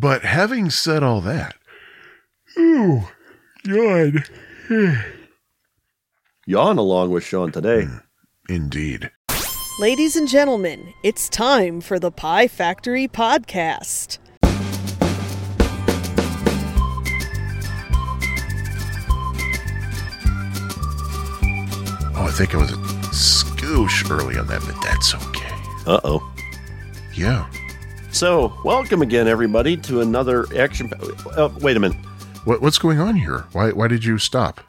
But having said all that, ooh, yawn. Yawn along with Sean today. Indeed. Ladies and gentlemen, it's time for the Pie Factory Podcast. Oh, I think I was a scoosh early on that, but that's okay. Uh oh. Yeah. So, welcome again, everybody, to another action. Uh, wait a minute. What, what's going on here? Why, why did you stop?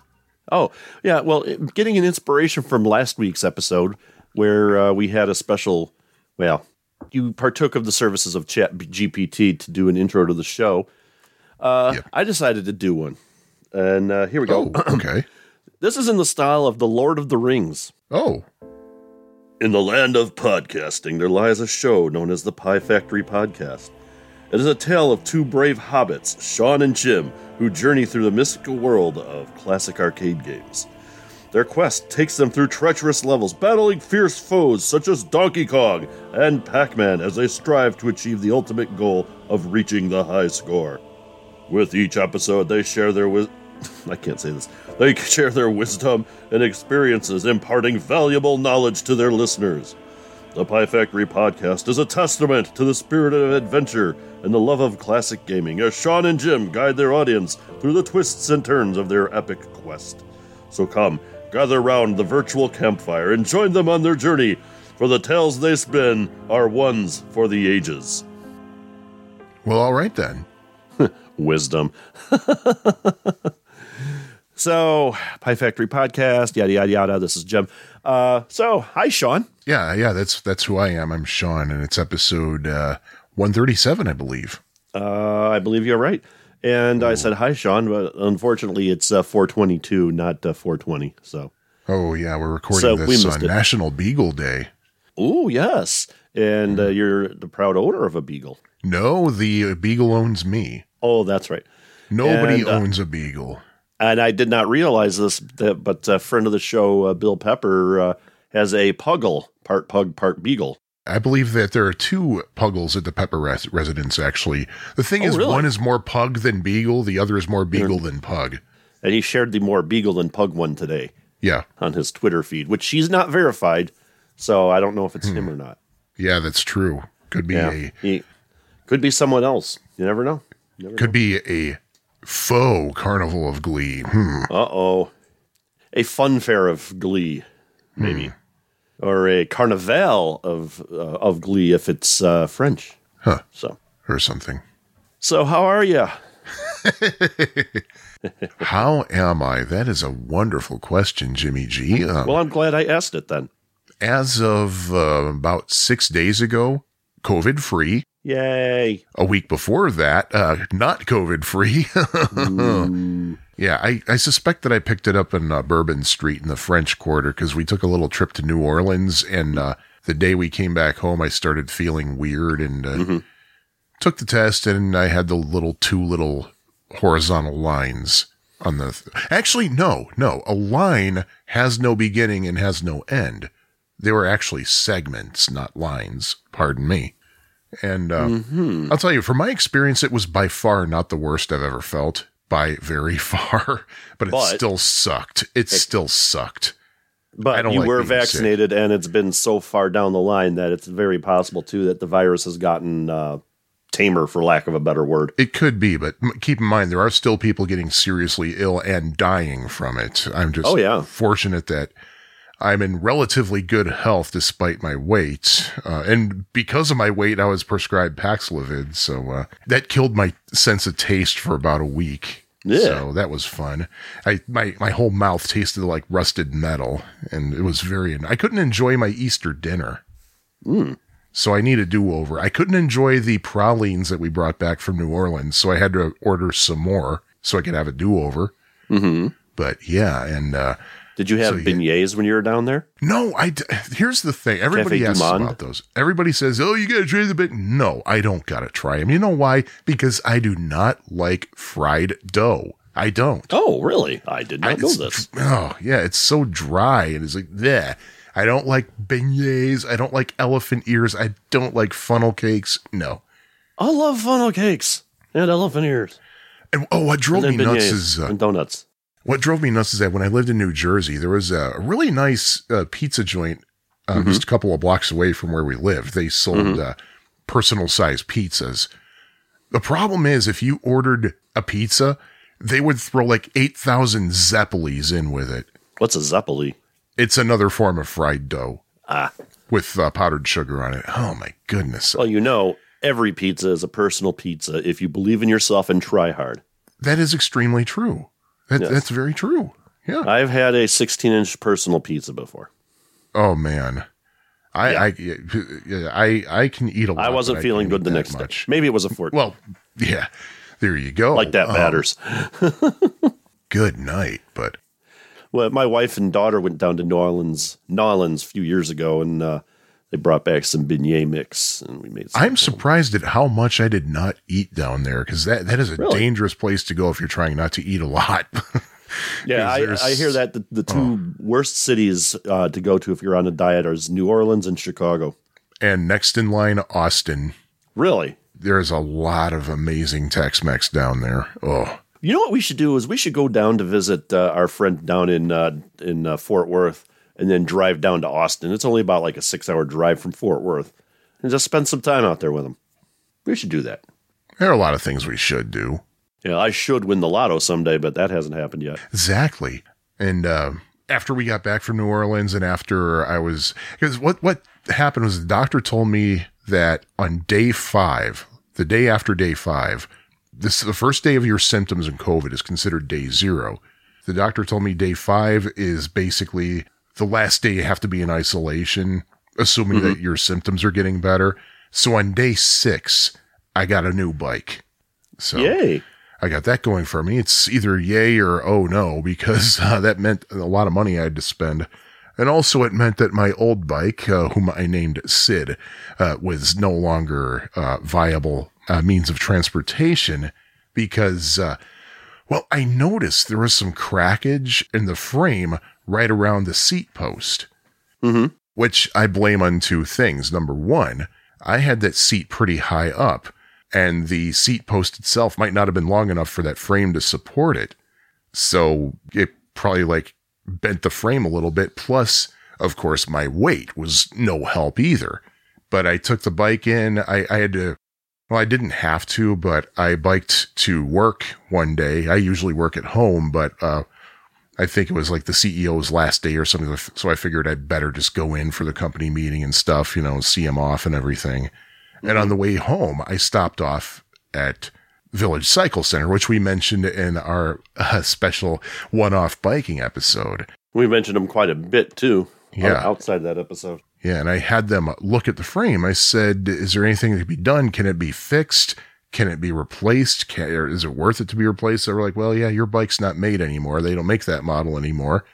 Oh, yeah. Well, getting an inspiration from last week's episode where uh, we had a special, well, you partook of the services of Chat GPT to do an intro to the show. Uh, Yep. I decided to do one. And uh, here we go. Oh, okay. this is in the style of The Lord of the Rings. Oh, In the land of podcasting, there lies a show known as the Pie Factory Podcast. It is a tale of two brave hobbits, Sean and Jim, who journey through the mystical world of classic arcade games. Their quest takes them through treacherous levels, battling fierce foes such as Donkey Kong and Pac Man as they strive to achieve the ultimate goal of reaching the high score. With each episode, they share their wis- I can't say this. They share their wisdom and experiences, imparting valuable knowledge to their listeners. The Pie Factory podcast is a testament to the spirit of adventure and the love of classic gaming as Sean and Jim guide their audience through the twists and turns of their epic quest. So come, gather round the virtual campfire and join them on their journey, for the tales they spin are ones for the ages. well, all right then. wisdom. so, Pie Factory podcast, yada yada yada. This is Jim. Uh, so, hi, Sean. Yeah, yeah, that's that's who I am. I'm Sean, and it's episode uh, 137, I believe. Uh, I believe you're right. And I said hi, Sean, but unfortunately, it's uh, 422, not uh, 420. So, Oh, yeah, we're recording So this missed on it. National Beagle Day. oh yes, and uh, you're the proud owner of a beagle. No, the beagle owns me. Oh, that's right. Nobody And, owns a beagle. And I did not realize this, that, but a friend of the show, uh, Bill Pepper, uh, has a puggle, part pug, part beagle. I believe that there are two puggles at the Pepper res- residence, actually. The thing Oh, is, really? one is more pug than beagle, the other is more beagle than pug. And he shared the more beagle than pug one today. Yeah, on his Twitter feed, which she's not verified, so I don't know if it's him or not. yeah, that's true. Could be Yeah, a he could be someone else. You never know. Never could be a faux carnival of glee. Hmm. Uh oh, a fun fair of Glee, maybe, or a carnival of uh, of Glee if it's uh, French. Huh. So, Or something. so how are you? How am I? That is a wonderful question, Jimmy G. Um, Well, I'm glad I asked it then. as of uh, about six days ago, COVID free. Yay! A week before that, uh, not COVID free. yeah, I, I suspect that I picked it up in uh, Bourbon Street in the French Quarter because we took a little trip to New Orleans, and uh, the day we came back home, I started feeling weird and uh, took the test, and I had the little two little horizontal lines on the. Th- Actually, no, no. A line has no beginning and has no end. They were actually segments, not lines. Pardon me. And uh, I'll tell you, from my experience, it was by far not the worst I've ever felt. By very far, but it But- still sucked. It still sucked. But you like were being sick. vaccinated, and it's been so far down the line that it's very possible too that the virus has gotten uh, tamer, for lack of a better word. It could be, but keep in mind there are still people getting seriously ill and dying from it. I'm just Oh, yeah. fortunate that I'm in relatively good health despite my weight, uh, and because of my weight, I was prescribed Paxlovid, so uh, that killed my sense of taste for about a week. Yeah. So that was fun. I my my whole mouth tasted like rusted metal, and it was very. I couldn't enjoy my Easter dinner. So I need a do over. I couldn't enjoy the pralines that we brought back from New Orleans, so I had to order some more so I could have a do over. Mm-hmm. But yeah, and uh, Did you have So you- beignets when you were down there? no, I. D- here's the thing. Everybody Cafe asks du Monde? about those. Everybody says, "Oh, you got to try the bit." No, I don't got to try them. You know why? Because I do not like fried dough. I don't. Oh, really? I did not I- know this. Oh, yeah, it's so dry and it's like yeah. I don't like beignets. I don't like elephant ears. I don't like funnel cakes. No. I love funnel cakes. And elephant ears. And oh, what drove me then nuts is uh, and donuts. What drove me nuts is that when I lived in New Jersey, there was a really nice uh, pizza joint uh, just a couple of blocks away from where we lived. They sold uh, personal size pizzas. The problem is, if you ordered a pizza, they would throw like 8,000 Zeppelis in with it. What's a zeppeli? It's another form of fried dough Ah. with uh, powdered sugar on it. Oh my goodness. Well, you know, every pizza is a personal pizza if you believe in yourself and try hard. That is extremely true. That, Yes. That's very true. Yeah. I've had a 16 inch personal pizza before. Oh man. I, I, yeah, I, I can eat a lot. I wasn't feeling can't good the next much. day. Maybe it was a 14. Well, yeah, there you go. like that Um, matters. Good night, but Well, my wife and daughter went down to New Orleans, New Orleans a few years ago, and uh, they brought back some beignet mix, and we made. Some I'm surprised at how much I did not eat down there because that, that is a Really? dangerous place to go if you're trying not to eat a lot. Yeah, I, I hear that the, the two worst cities uh, to go to if you're on a diet are New Orleans and Chicago. and next in line, Austin. Really? There's a lot of amazing Tex-Mex down there. Oh, You know what we should do is we should go down to visit uh, our friend down in uh, in uh, Fort Worth, and then drive down to Austin. It's only about like a six hour drive from Fort Worth, and just spend some time out there with them. We should do that. there are a lot of things we should do. Yeah, I should win the lotto someday, but that hasn't happened yet. Exactly. And uh, after we got back from New Orleans, and after I was, because what what happened was the doctor told me that on day five, the day after day five, this the first day of your symptoms in COVID is considered day zero. The doctor told me day five is basically the last day you have to be in isolation, assuming that your symptoms are getting better. So on day six, I got a new bike. So Yay! I got that going for me. It's either yay or oh no, because uh, that meant a lot of money I had to spend. And also, it meant that my old bike, uh, whom I named Sid, uh, was no longer uh, viable uh, means of transportation because, uh, well, I noticed there was some crackage in the frame right around the seat post, Mhm. which I blame on two things. Number one, I had that seat pretty high up and the seat post itself might not have been long enough for that frame to support it. So it probably like bent the frame a little bit. Plus, of course, my weight was no help either. But I took the bike in. I, I had to, well, I didn't have to, but I biked to work one day. I usually work at home, but, uh, I think it was like the CEO's last day or something. So I figured I'd better just go in for the company meeting and stuff, you know, see him off and everything. And on the way home, I stopped off at Village Cycle Center, which we mentioned in our uh, special one off biking episode. We mentioned them quite a bit too. Yeah. outside that episode. Yeah. And I had them look at the frame. I said, Is there anything that can be done? Can it be fixed? Can it be replaced? Can, or is it worth it to be replaced? They were like, Well, yeah, your bike's not made anymore. They don't make that model anymore.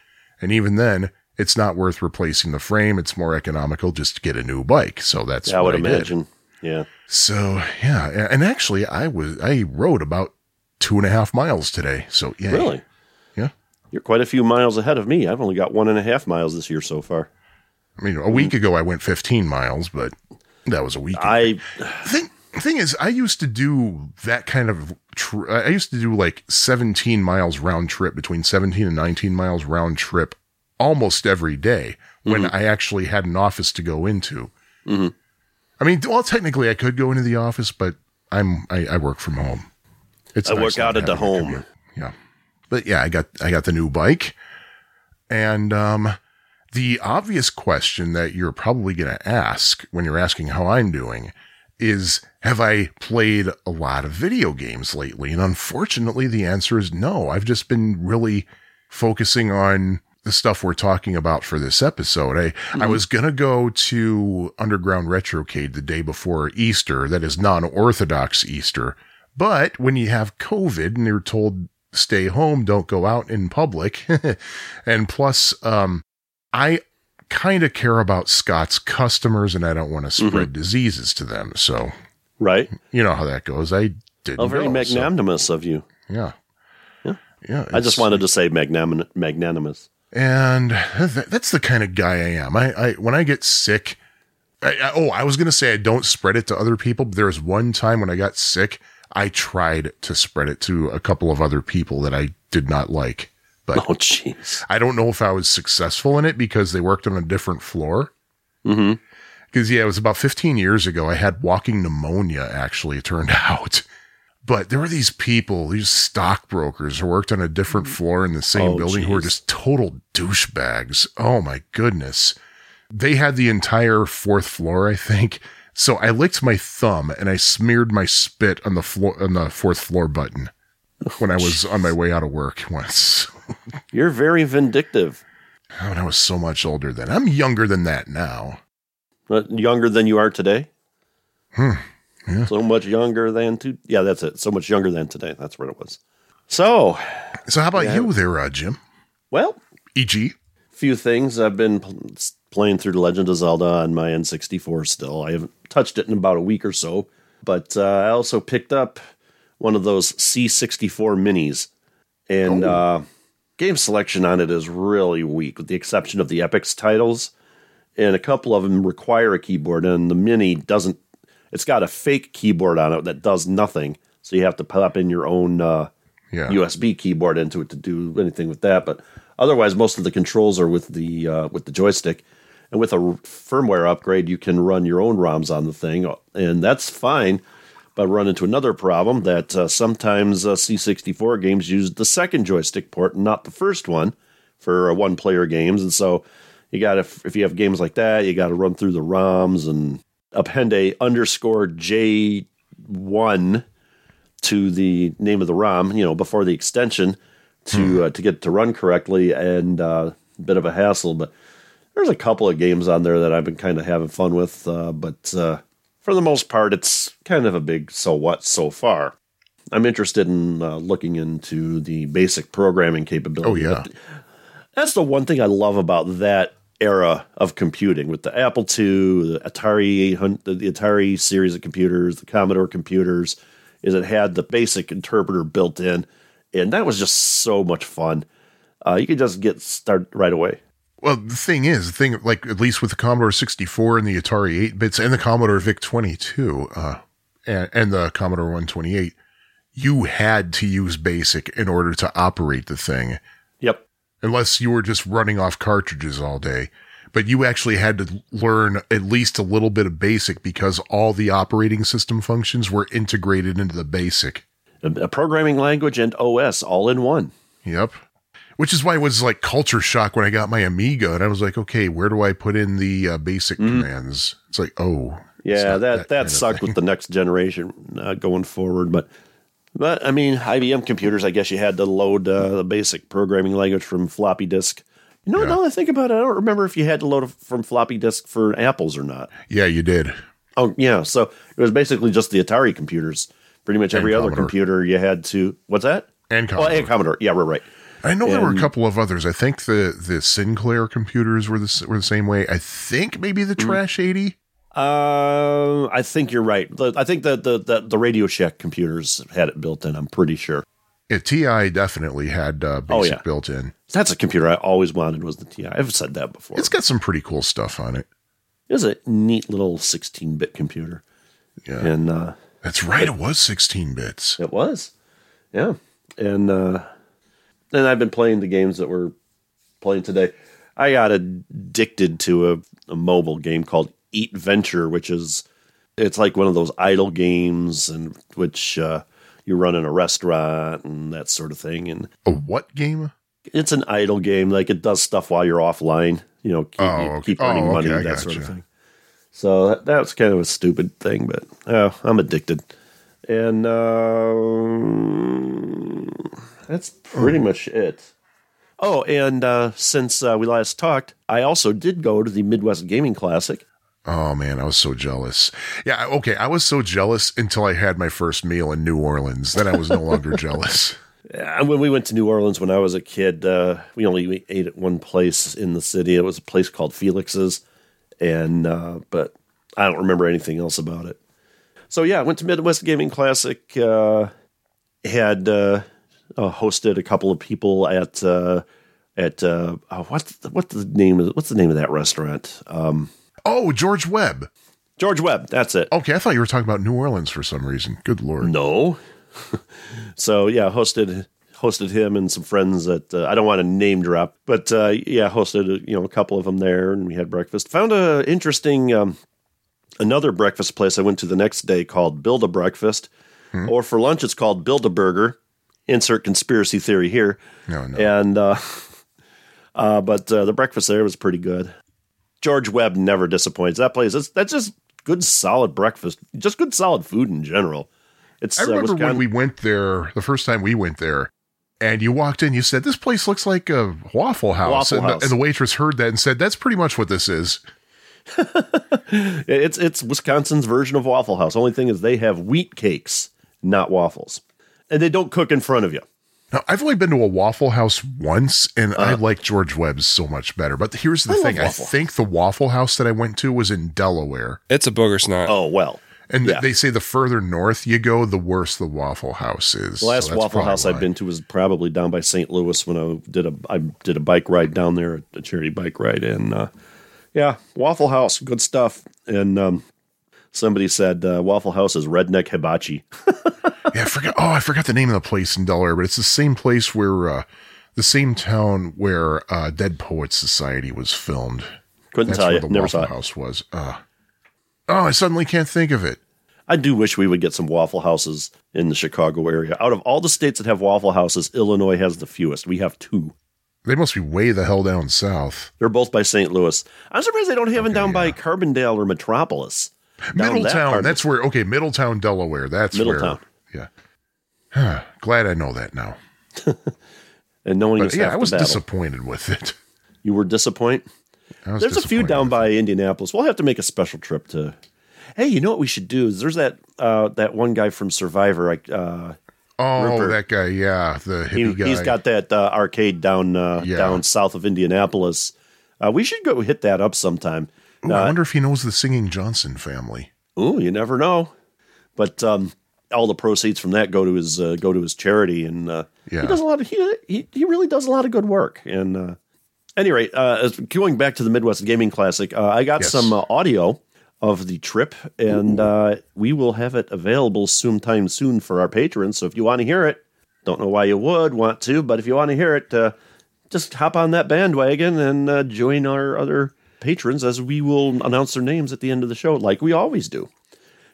And even then, it's not worth replacing the frame. It's more economical just to get a new bike. So that's Yeah, I what would I did. imagine. Yeah. So yeah, and actually, I was I rode about two and a half miles today. So yeah, Really? Yeah. You're quite a few miles ahead of me. I've only got one and a half miles this year so far. I mean, a week ago I went 15 miles, but that was a week. ago. I thing thing is, I used to do that kind of. Tr- I used to do like 17 miles round trip between 17 and 19 miles round trip almost every day when I actually had an office to go into. I mean, well, technically I could go into the office, but I'm I, I work from home. It's I nice work out at the home. Yeah, but yeah, I got I got the new bike, and um, the obvious question that you're probably going to ask when you're asking how I'm doing is have I played a lot of video games lately? And unfortunately, the answer is no. I've just been really focusing on the stuff we're talking about for this episode. I, I was going to go to Underground Retrocade the day before Easter. That is non-orthodox Easter. But when you have COVID and you're told stay home, don't go out in public. and plus, um, I kind of care about Scott's customers and I don't want to mm-hmm. spread diseases to them. So, right. you know how that goes. I didn't Oh, very so- magnanimous of you. yeah. Yeah. Yeah. I just wanted to say magnanim- magnanimous. and th- that's the kind of guy I am. I, I when I get sick, I, I, oh, I was gonna say I don't spread it to other people. But there was one time when I got sick, I tried to spread it to a couple of other people that I did not like. But Oh, jeez. I don't know if I was successful in it because they worked on a different floor. Mm-hmm. Because, yeah, it was about 15 years ago. I had walking pneumonia, actually, it turned out. But there were these people, these stockbrokers who worked on a different floor in the same Oh, building who were just total douchebags. Oh, my goodness. They had the entire fourth floor, I think. So I licked my thumb and I smeared my spit on the floor on the fourth floor button when I was on my way out of work once. You're very vindictive. Oh, I was so much older then. I'm younger than that now. But younger than you are today? Hmm. Yeah. So much younger than to yeah, that's it. So much younger than today. That's what it was. So, So how about Yeah. you there, uh, Jim? well, E.G. few things. I've been pl- playing through The Legend of Zelda on my N64 still. I haven't touched it in about a week or so, but uh, I also picked up one of those C64 minis, and Oh. uh, game selection on it is really weak, with the exception of the Epyx titles, and a couple of them require a keyboard, and the mini doesn't. It's got a fake keyboard on it that does nothing, so you have to pop in your own. Uh, Yeah. USB keyboard into it to do anything with that. But otherwise, most of the controls are with the uh, with the joystick. And with a firmware upgrade, you can run your own ROMs on the thing, and that's fine. But run into another problem that uh, sometimes uh, C64 games use the second joystick port, and not the first one, for uh, one-player games. And so you got to, if you have games like that, you got to run through the ROMs and append a underscore J one to the name of the ROM, you know, before the extension to uh, to get it to run correctly, and uh, a bit of a hassle. But there's a couple of games on there that I've been kind of having fun with, uh, but uh, for the most part, it's kind of a big so what so far. I'm interested in uh, looking into the basic programming capability. Oh, yeah. That's the one thing I love about that era of computing with the Apple II, the Atari the, the Atari series of computers, the Commodore computers, is it had the basic interpreter built in, and that was just so much fun. Uh, you could just get started right away. Well, the thing is, the thing, like, at least with the Commodore 64 and the Atari 8 bits and the Commodore VIC 22, uh, and, and the Commodore 128, you had to use BASIC in order to operate the thing, Yep. unless you were just running off cartridges all day. But you actually had to learn at least a little bit of BASIC because all the operating system functions were integrated into the BASIC. A, a programming language and OS all in one. Yep. Which is why it was like culture shock when I got my Amiga and I was like, okay, where do I put in the uh, basic commands? It's like, oh, Yeah, that that, of sucked with the next generation uh, going forward. But but I mean, IBM computers, I guess you had to load uh, the basic programming language from floppy disk. You know, Yeah. now that I think about it, I don't remember if you had to load from floppy disk for Apples or not. Yeah, you did. Oh, yeah. So it was basically just the Atari computers. Pretty much every other computer you had to. What's that? And Oh, Commodore. and Commodore. Yeah, we're right. I know there were a couple of others. I think the the Sinclair computers were the were the same way. I think maybe the Mm. Trash 80. Uh, I think you're right. I think that the, the the Radio Shack computers had it built in. I'm pretty sure. Yeah, TI definitely had uh, basic Oh, yeah. built in. That's a computer I always wanted was the TI. I've said that before. It's got some pretty cool stuff on it. It was a neat little 16 bit computer. Yeah, And uh, that's right. It was 16 bits. it was. Yeah. And uh, then I've been playing the games that we're playing today. I got addicted to a, a mobile game called Eatventure, which is it's like one of those idle games and which uh, you run in a restaurant and that sort of thing. And A what game? it's an idle game. Like it does stuff while you're offline. You know, keep, Oh, you okay. keep earning Oh, money, okay, that sort of thing. So that, that was kind of a stupid thing, but oh, I'm addicted, and um, that's pretty much it. Oh, and uh, since uh, we last talked, I also did go to the Midwest Gaming Classic. Oh man, I was so jealous. Yeah, okay, I was so jealous until I had my first meal in New Orleans. Then I was no longer jealous. Uh, when we went to New Orleans when I was a kid, uh, we only ate at one place in the city. It was a place called Felix's, and uh, but I don't remember anything else about it. So yeah, I went to Midwest Gaming Classic. Uh, had uh, uh, hosted a couple of people at uh, at uh, oh, what's the, what's the name of what's the name of that restaurant? Um, Oh, George Webb. George Webb. That's it. Okay, I thought you were talking about New Orleans for some reason. Good lord. No. so yeah, hosted hosted him and some friends that uh, I don't want to name drop, but uh, yeah, hosted you know a couple of them there, and we had breakfast. Found a interesting um, another breakfast place I went to the next day called Build a Breakfast, or for lunch it's called Build a Burger. Insert conspiracy theory here. No, no. And uh, uh, but uh, the breakfast there was pretty good. George Webb never disappoints. That place that's, that's just good solid breakfast, just good solid food in general. It's I uh, remember when we went there the first time we went there, and you walked in. You said, "This place looks like a Waffle House," Waffle and, House. The, and the waitress heard that and said, "That's pretty much what this is." It's it's Wisconsin's version of Waffle House. Only thing is they have wheat cakes, not waffles, and they don't cook in front of you. Now, I've only been to a Waffle House once, and I like George Webb's so much better. But here's the Uh-huh. I thing: I think the Waffle House that I went to was in Delaware, It's a booger snot. Oh well, and Yeah. they say the further north you go, the worse the Waffle House is. the last So Waffle House why. I've been to was probably down by St. Louis when I did a I did a bike ride down there, a charity bike ride, and uh, yeah, Waffle House, good stuff. And um, somebody said uh, Waffle House is redneck hibachi. Yeah, I forgot. Oh, I forgot the name of the place in Delaware, but it's the same place where uh, the same town where uh, Dead Poets Society was filmed. Couldn't That's tell where you, the never Waffle. House was. Uh, oh, I suddenly can't think of it. I do wish we would get some Waffle Houses in the Chicago area. Out of all the states that have Waffle Houses, Illinois has the fewest. We have two. They must be way the hell down south. They're both by St. Louis. I'm surprised they don't have them down by. Carbondale or Metropolis. Down that Middletown—that's where. Okay, Middletown, Delaware. That's Middletown. where. Yeah. Glad I know that now. and knowing But yeah, I was disappointed with it. You were disappointed. There's a few down by Indianapolis. We'll have to make a special trip to. Hey, you know what we should do? Is there's that uh, that one guy from Survivor. I, uh. Oh, Rupert. that guy. Yeah, the he, hippie guy. he's got that uh, arcade down uh, Yeah. down south of Indianapolis. Uh, we should go hit that up sometime. Ooh, I wonder if he knows the Singing Johnson family. Ooh, you never know. But um, all the proceeds from that go to his uh, go to his charity, and uh, Yeah. he does a lot of he, he he really does a lot of good work. And uh, any rate, uh, as- going back to the Midwest Gaming Classic, uh, I got Yes. some uh, audio of the trip, and uh, we will have it available sometime soon for our patrons. So if you want to hear it, don't know why you would want to, but if you want to hear it, uh, just hop on that bandwagon and uh, join our other patrons as we will announce their names at the end of the show, like we always do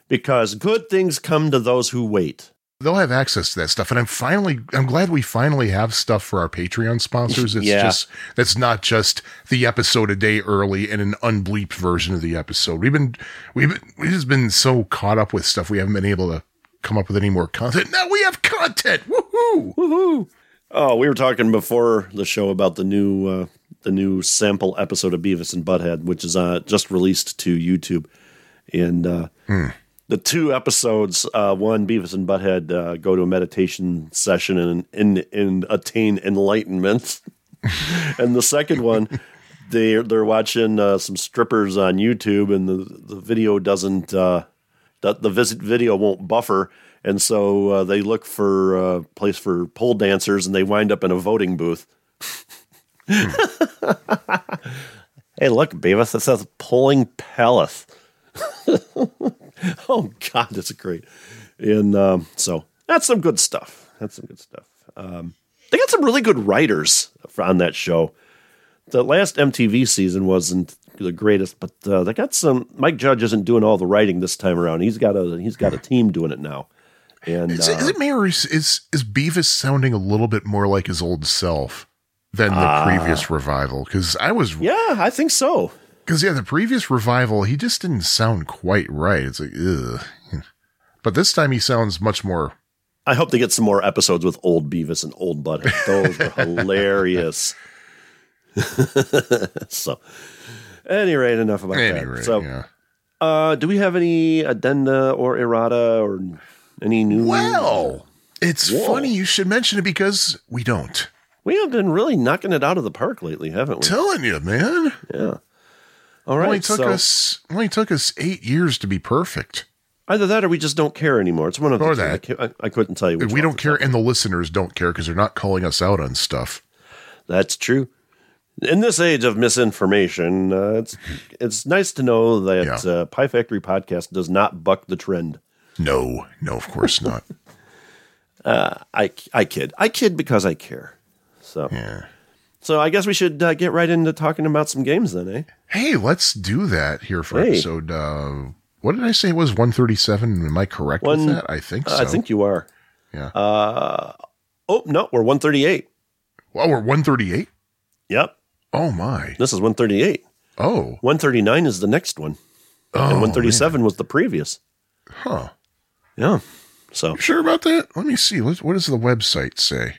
because good things come to those who wait. They'll have access to that stuff, and I'm finally, I'm glad we finally have stuff for our Patreon sponsors. It's Yeah. just that's not just the episode a day early and an unbleeped version of the episode. We've been, we've been, we've just been so caught up with stuff we haven't been able to come up with any more content. Now we have content. Woohoo! Woohoo! Oh, we were talking before the show about the new uh, the new sample episode of Beavis and Butthead, which is uh, just released to YouTube, and uh, the two episodes, uh, one Beavis and Butthead uh, go to a meditation session and and, and attain enlightenment, and the second one. They they're watching uh, some strippers on YouTube, and the the video doesn't uh, the, the visit video won't buffer, and so uh, they look for a place for pole dancers, and they wind up in a voting booth. hey, look, Beavis! It says Pulling palace. oh God, that's great. And um, so that's some good stuff. That's some good stuff. Um, they got some really good writers on that show. The last MTV season wasn't the greatest, but uh, they got some. Mike Judge isn't doing all the writing this time around. He's got a he's got a team doing it now. And Is, uh, it, is it me or is, is is Beavis sounding a little bit more like his old self than the previous revival? Because I was yeah, I think so. Because yeah, the previous revival, he just didn't sound quite right. It's like, ugh. But this time he sounds much more. I hope they get some more episodes with old Beavis and old Butthead. Those were hilarious. so, any rate, enough about Anyway, that. So, yeah. uh, do we have any addenda or errata or any new? Well, it's Whoa. funny you should mention it because we don't. We have been really knocking it out of the park lately, haven't we? Telling you, man. Yeah. All only took So us only took us eight years to be perfect. either that or we just don't care anymore. It's one of the Or. I that. I, I couldn't tell you. We don't care, and the listeners don't care because they're not calling us out on stuff. That's true. In this age of misinformation, uh, it's it's nice to know that Yeah. uh, Pie Factory podcast does not buck the trend. No, no, of course not. I I kid, I kid because I care. So Yeah. so I guess we should uh, get right into talking about some games then, eh? Hey, let's do that here for Hey. episode. Uh, what did I say it was 137? Am I correct One- with that? I think so. Uh, I think you are. Yeah. Oh no, we're one thirty eight. well, we're 138. Yep, Oh my. this is one thirty eight. Oh. One thirty nine is the next one, Oh. and one thirty seven was the previous. Huh. Yeah. So You sure about that? Let me see. What, what does the website say?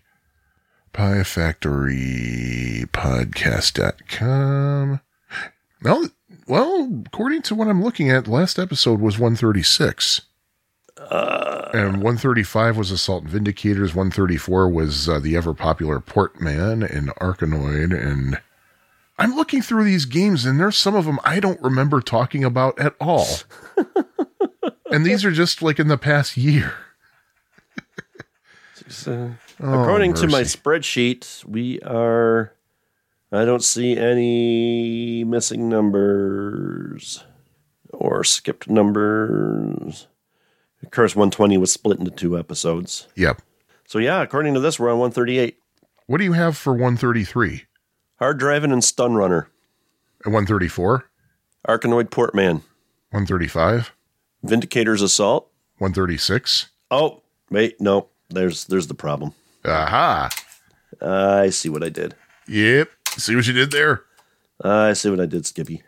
Pie Factory Podcast.com. Well, well, according to what I'm looking at, last episode was 136. and 135 was Assault and Vindicators. 134 was uh, the ever popular Portman and Arkanoid. And I'm looking through these games, and there's some of them I don't remember talking about at all. and these are just like in the past year. So, Oh, according to my spreadsheet, we are. I don't see any missing numbers or skipped numbers. Of course, 120 was split into two episodes. Yep. So, yeah, according to this, we're on 138. What do you have for 133 Hard driving and stun runner. and 134? Arkanoid Portman. 135? Vindicator's assault. 136? Oh, wait, no. There's there's the problem. Aha. I see what I did. Yep. See what you did there? I see what I did, Skippy.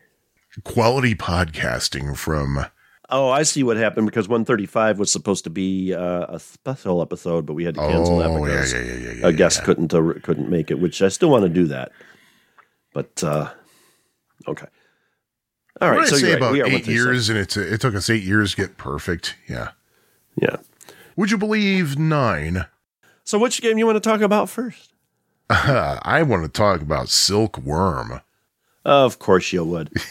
Quality podcasting from. Oh, I see what happened because 135 was supposed to be uh, a special episode, but we had to cancel that Oh, yeah, because yeah, yeah, yeah. a guest couldn't uh, couldn't make it. Which I still want to do that, but uh, okay. All right, so I say right. about eight years, and it's it took us eight years to get perfect. Yeah. Yeah. Would you believe nine? So, which game you want to talk about first? I want to talk about Silkworm. Of course you would.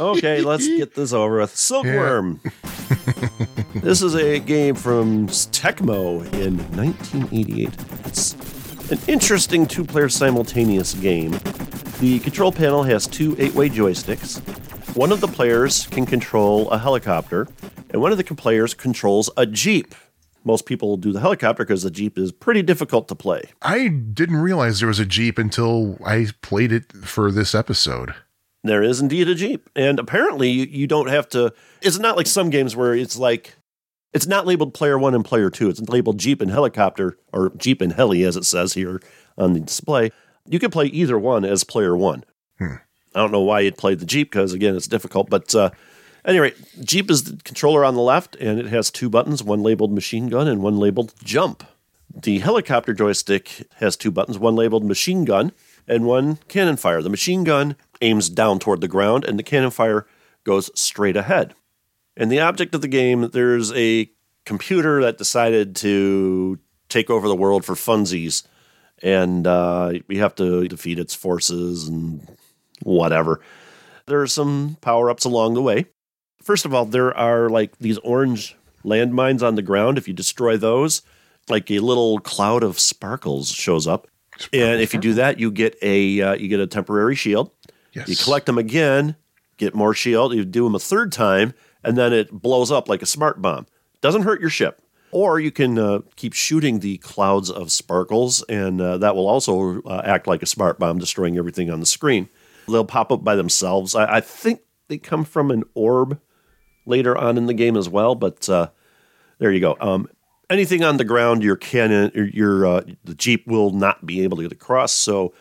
Okay, let's get this over with. Silkworm. this is a game from Tecmo in 1988. It's an interesting two player simultaneous game. The control panel has two eight way joysticks. One of the players can control a helicopter, and one of the players controls a Jeep. Most people do the helicopter because the Jeep is pretty difficult to play. I didn't realize there was a Jeep until I played it for this episode. There is indeed a Jeep. And apparently, you, you don't have to. It's not like some games where it's like. It's not labeled player one and player two. It's labeled Jeep and helicopter, or Jeep and heli, as it says here on the display. You can play either one as player one. I don't know why you'd play the Jeep because, again, it's difficult. But uh, anyway, Jeep is the controller on the left, and it has two buttons one labeled machine gun and one labeled jump. The helicopter joystick has two buttons, one labeled machine gun and one cannon fire. The machine gun aims down toward the ground, and the cannon fire goes straight ahead. And the object of the game, there's a computer that decided to take over the world for funsies, and uh, we have to defeat its forces and whatever. There are some power ups along the way. First of all, there are like these orange landmines on the ground. If you destroy those, like a little cloud of sparkles shows up. and if you do that, you get a uh, you get a temporary shield. Yes. You collect them again, get more shield. You do them a third time, and then it blows up like a smart bomb. Doesn't hurt your ship. Or you can uh, keep shooting the clouds of sparkles, and uh, that will also uh, act like a smart bomb, destroying everything on the screen. They'll pop up by themselves. I, I think they come from an orb later on in the game as well, but uh, there you go. Um, anything on the ground, your cannon, your, your uh, the jeep will not be able to get across. So,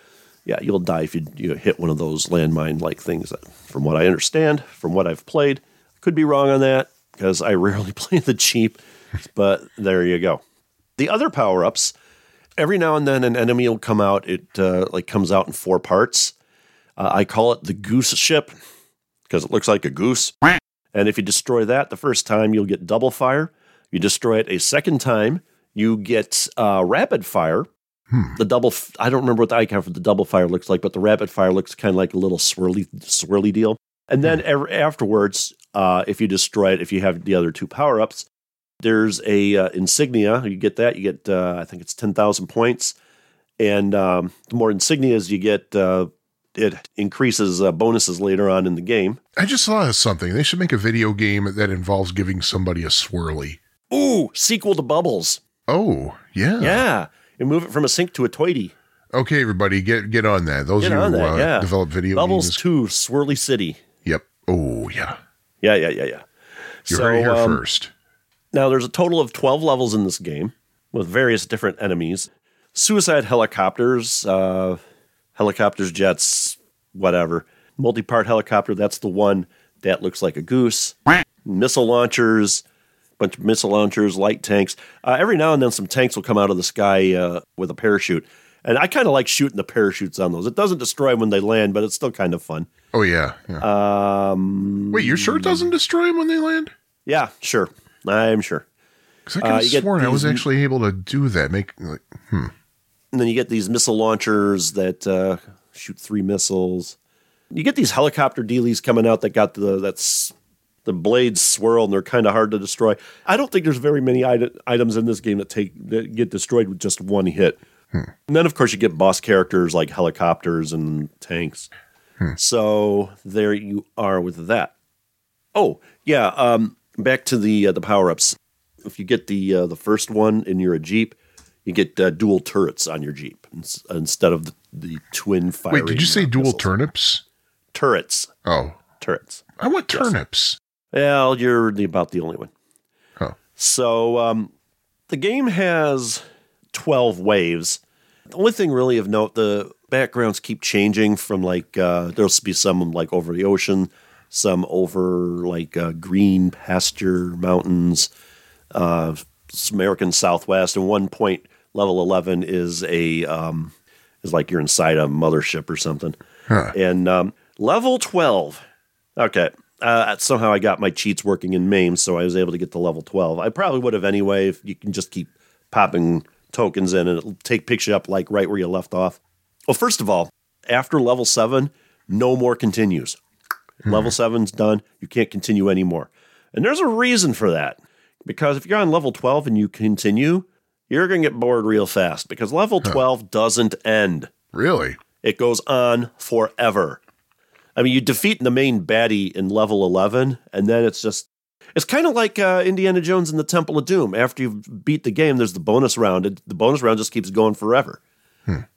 yeah, you'll die if you, you hit one of those landmine like things. That, from what I understand, from what I've played, could be wrong on that because I rarely play the jeep. but there you go. The other power ups, every now and then an enemy will come out. It uh, like comes out in four parts. Uh, I call it the goose ship because it looks like a goose. And if you destroy that the first time, you'll get double fire. You destroy it a second time, you get uh, rapid fire. The double, f- I don't remember what the icon for the double fire looks like, but the rapid fire looks kind of like a little swirly, swirly deal. And then ever afterwards, uh, if you destroy it, if you have the other two power ups, there's a uh, insignia. You get that. You get, uh, I think it's ten thousand points. And um, the more insignias you get, uh, it increases uh, bonuses later on in the game. I just of something. They should make a video game that involves giving somebody a swirly. Ooh, sequel to Bubbles. Oh, yeah. Yeah. And move it from a sink to a toity. Okay, everybody, get get on that. Those Get of you on who that, uh, yeah. develop video games. Bubbles games. 2, Swirly City. Yep. Oh, yeah. Yeah, yeah, yeah, yeah. You So, heard here um, first. Now, there's a total of 12 levels in this game with various different enemies suicide helicopters, uh, helicopters, jets, whatever. Multi part helicopter, that's the one that looks like a goose. Missile launchers, bunch of missile launchers, light tanks. Uh, every now and then, some tanks will come out of the sky uh, with a parachute. And I kind of like shooting the parachutes on those. It doesn't destroy them when they land, but it's still kind of fun. Oh, yeah. yeah. Um, Wait, you're sure it doesn't destroy them when they land? yeah, sure. I'm sure. Because I could Uh, have you get sworn I was actually able to do that. Make like, and then you get these missile launchers that uh, shoot three missiles. You get these helicopter dealies coming out that got the that's the blades swirl and they're kind of hard to destroy. I don't think there's very many ite- items in this game that take that get destroyed with just one hit. And then of course you get boss characters like helicopters and tanks. So there you are with that. Oh yeah, um, back to the uh, the power ups. If you get the uh, the first one and you're a jeep, you get uh, dual turrets on your jeep instead of the, the twin fire. wait, did you say dual turnips? turrets? Oh, Turrets. I want turnips. Well, you're the, about the only one. Oh, So um, the game has 12 waves. The only thing really of note, the backgrounds keep changing from like, uh, there'll be some like over the ocean, some over like uh, green pasture mountains, uh, American Southwest. And one point, level 11 is a, um, is like you're inside a mothership or something. And um, level 12, okay. Uh, somehow I got my cheats working in MAME, so I was able to get to level 12. I probably would have anyway if you can just keep popping tokens in and it'll take picture up like right where you left off. Well, first of all, after level 7, no more continues. Level 7's done. You can't continue anymore. And there's a reason for that. Because if you're on level 12 and you continue, you're going to get bored real fast because level 12 doesn't end. really? It goes on forever. I mean, you defeat the main baddie in level 11, and then it's just. It's kind of like uh, Indiana Jones and the Temple of Doom. After you've beat the game, there's the bonus round. It, the bonus round just keeps going forever.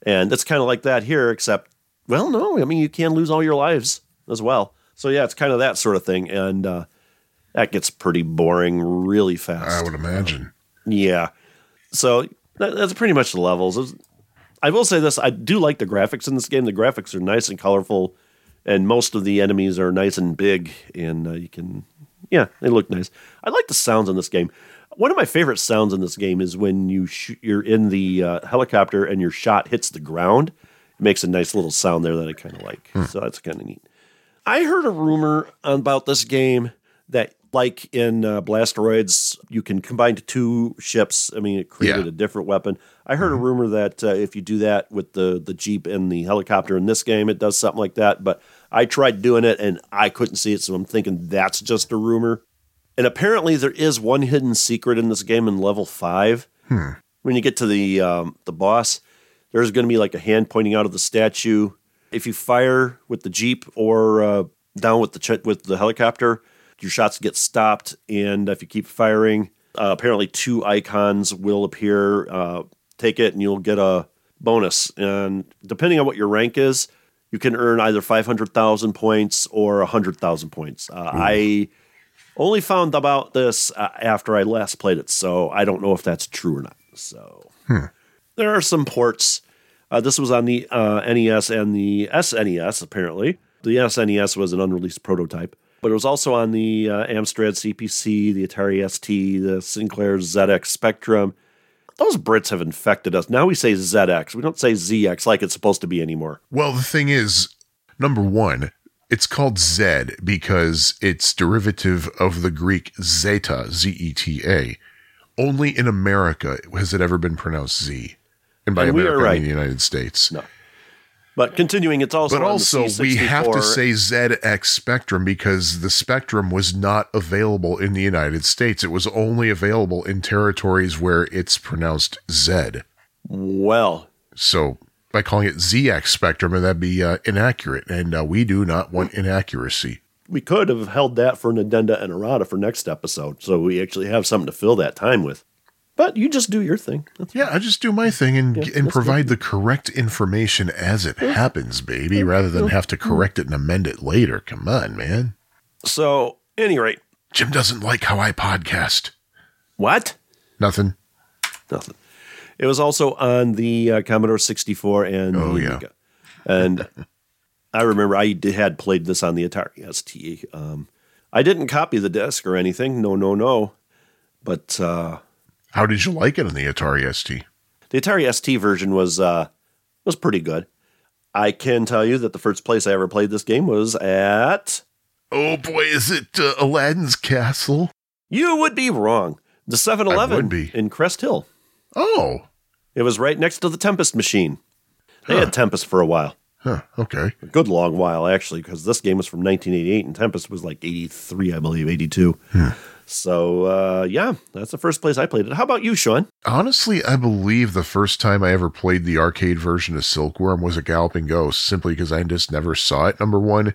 And it's kind of like that here, except, well, no, I mean, you can lose all your lives as well. So, yeah, it's kind of that sort of thing. And uh, that gets pretty boring really fast. I would imagine. Yeah. So that, that's pretty much the levels. It's- I will say this: I do like the graphics in this game. The graphics are nice and colorful, and most of the enemies are nice and big, and uh, you can, yeah, they look nice. I like the sounds in this game. One of my favorite sounds in this game is when you sh- you're in the uh, helicopter and your shot hits the ground. It makes a nice little sound there that I kind of like. So that's kind of neat. I heard a rumor about this game that, like in uh, Blasteroids, you can combine two ships. I mean, it created Yeah. a different weapon. I heard a rumor that uh, if you do that with the the jeep and the helicopter in this game, it does something like that. But I tried doing it and I couldn't see it, so I'm thinking that's just a rumor. And apparently, there is one hidden secret in this game in level five. When you get to the um, the boss, there's going to be like a hand pointing out of the statue. If you fire with the jeep or uh, down with the ch- with the helicopter, your shots get stopped. And if you keep firing, uh, apparently two icons will appear. Uh, take it, and you'll get a bonus. And depending on what your rank is, you can earn either five hundred thousand points or hundred thousand points. Uh, I only found about this uh, after I last played it, so I don't know if that's true or not. So there are some ports. Uh, this was on the uh, NES and the SNES, apparently. The SNES was an unreleased prototype, but it was also on the uh, Amstrad CPC, the Atari ST, the Sinclair ZX Spectrum. Those Brits have infected us. Now we say ZX. We don't say ZX like it's supposed to be anymore. Well, the thing is, number one, it's called Z because it's derivative of the Greek zeta, Z E T A. Only in America has it ever been pronounced Z. And by And America, I mean the United States. No. But continuing, it's also But also, we have to say ZX Spectrum because the Spectrum was not available in the United States. It was only available in territories where it's pronounced Z. well. So by calling it ZX Spectrum, and that'd be uh, inaccurate. And uh, we do not want inaccuracy. We could have held that for an addenda and Errata for next episode, so we actually have something to fill that time with. But you just do your thing. That's Yeah, I just do my thing and Yeah, and that's provide the correct information as it happens, baby, rather than have to correct it and amend it later. Come on, man. So, any rate, Jim doesn't like how I podcast. what? Nothing. Nothing. It was also on the uh, Commodore 64 and Oh, the yeah. Amiga. And I remember I did, had played this on the Atari ST. Um, I didn't copy the disc or anything. No, no, no. But uh, How did you like it on the Atari ST? the Atari ST version was uh, was pretty good. I can tell you that the first place I ever played this game was at. Oh boy, is it uh, Aladdin's Castle? You would be wrong. The 7 I Eleven in Crest Hill. Oh, It was right next to the Tempest machine. They had Tempest for a while. huh, okay. a good long while actually because this game was from 1988 and tempest was like 83 i believe 82 so uh, yeah that's the first place i played it how about you sean Honestly, I believe the first time I ever played the arcade version of Silkworm was a Galloping Ghost, simply because I just never saw it, number one.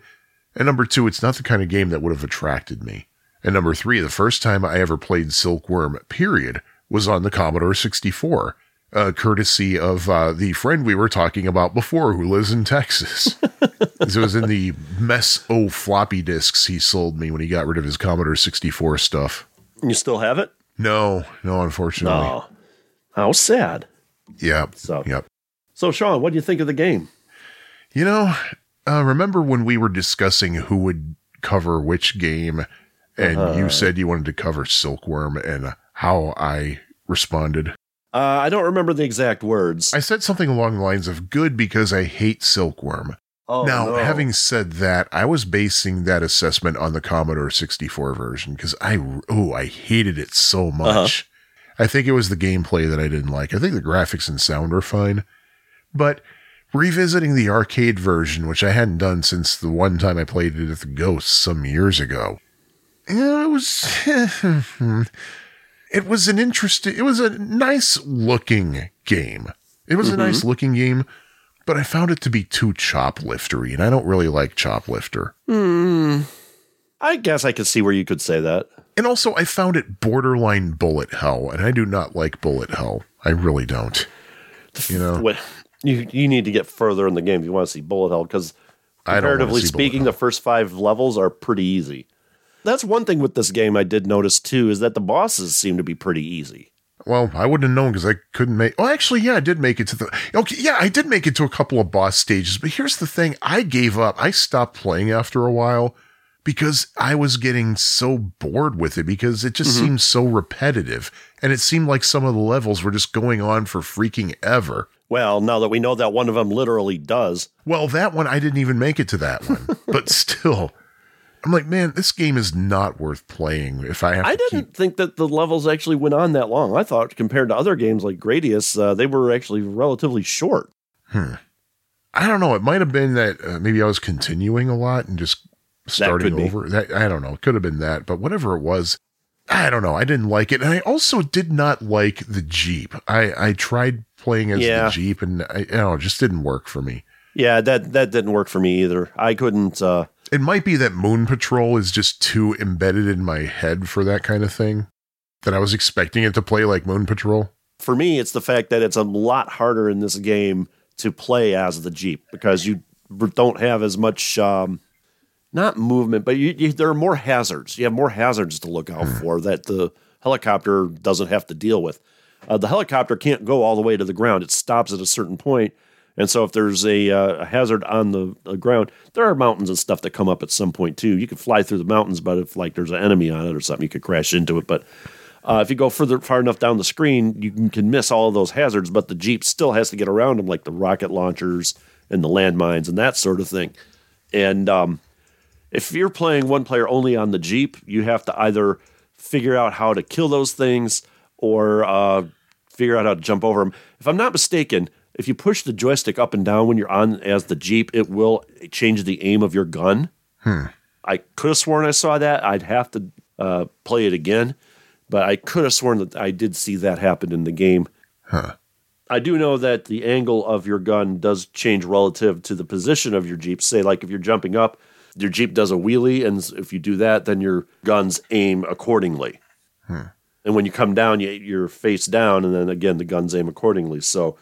And number two, it's not the kind of game that would have attracted me. And number three, the first time I ever played Silkworm, period, was on the Commodore 64, uh, courtesy of uh, the friend we were talking about before who lives in Texas. it was in the mess o floppy disks he sold me when he got rid of his Commodore 64 stuff. you still have it No, no, unfortunately. no how sad Yep. So- yep. so sean what do you think of the game You know, uh, remember when we were discussing who would cover which game, and Uh-huh. you said you wanted to cover Silkworm, and how I responded? Uh, i don't remember the exact words I said something along the lines of "good" because I hate Silkworm. oh, now, no. having said that, I was basing that assessment on the Commodore 64 version because I oh I hated it so much. Uh-huh. I think it was the gameplay that I didn't like. I think the graphics and sound were fine, but revisiting the arcade version, which I hadn't done since the one time I played it at the Ghosts some years ago, it was it was an interesting. It was a nice looking game. It was a mm-hmm. nice looking game, but I found it to be too chopliftery, and I don't really like choplifter. Hmm. i guess i could see where you could say that And also, I found it borderline bullet hell, and I do not like bullet hell. I really don't. You know, What- you, you need to get further in the game if you want to see bullet hell because comparatively speaking, the first five levels are pretty easy. That's one thing with this game I did notice too is that the bosses seem to be pretty easy. Well, I wouldn't have known because I couldn't make. Oh, actually, yeah, I did make it to the. Okay, yeah, I did make it to a couple of boss stages, but here's the thing: I gave up. I stopped playing after a while because I was getting so bored with it because it just mm-hmm. seemed so repetitive, and it seemed like some of the levels were just going on for freaking ever. Well, now that we know that one of them literally does, Well, that one I didn't even make it to that one, but still, I'm like, man, this game is not worth playing. If I have, I didn't keep, think that the levels actually went on that long. I thought compared to other games like Gradius, uh, they were actually relatively short. I don't know. It might have been that uh, maybe I was continuing a lot and just starting be. over. That I don't know. It could have been that, but whatever it was, I don't know. I didn't like it, and I also did not like the Jeep. I I tried playing as Yeah. the Jeep, and I, I don't know, it just didn't work for me. Yeah, that that didn't work for me either. I couldn't. Uh, It might be that Moon Patrol is just too embedded in my head for that kind of thing. That I was expecting it to play like Moon Patrol. for me, it's the fact that it's a lot harder in this game to play as the Jeep because you don't have as much, um, not movement, but you, you, there are more hazards. You have more hazards to look out for that the helicopter doesn't have to deal with. Uh, the helicopter can't go all the way to the ground; it stops at a certain point. And so, if there's a, uh, a hazard on the, the ground, there are mountains and stuff that come up at some point too. You can fly through the mountains, but if like there's an enemy on it or something, you could crash into it. But uh, if you go further far enough down the screen, you can, can miss all of those hazards, but the Jeep still has to get around them, like the rocket launchers and the landmines and that sort of thing. And um, if you're playing one player only on the Jeep, you have to either figure out how to kill those things or uh, figure out how to jump over them. If I'm not mistaken, if you push the joystick up and down when you're on as the Jeep, it will change the aim of your gun. I could have sworn I saw that. I'd have to uh, play it again, but I could have sworn that I did see that happen in the game. Huh. I do know that the angle of your gun does change relative to the position of your Jeep. Say, like if you're jumping up, your Jeep does a wheelie, and if you do that, then your guns aim accordingly. And when you come down, you, you're face down, and then again, the guns aim accordingly. So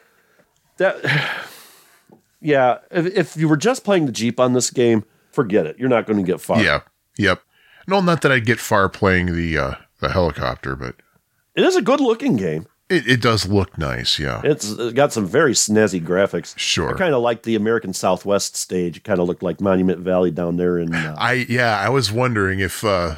that, yeah, if, if you were just playing the Jeep on this game, forget it. You're not going to get far. Yeah. Yep. No, not that I'd get far playing the uh, the helicopter, but It is a good looking game. it, it does look nice. Yeah. It's got some very snazzy graphics. Sure. Kind of like the American Southwest stage. It kind of looked like Monument Valley down there in. Uh, I yeah, I was wondering if uh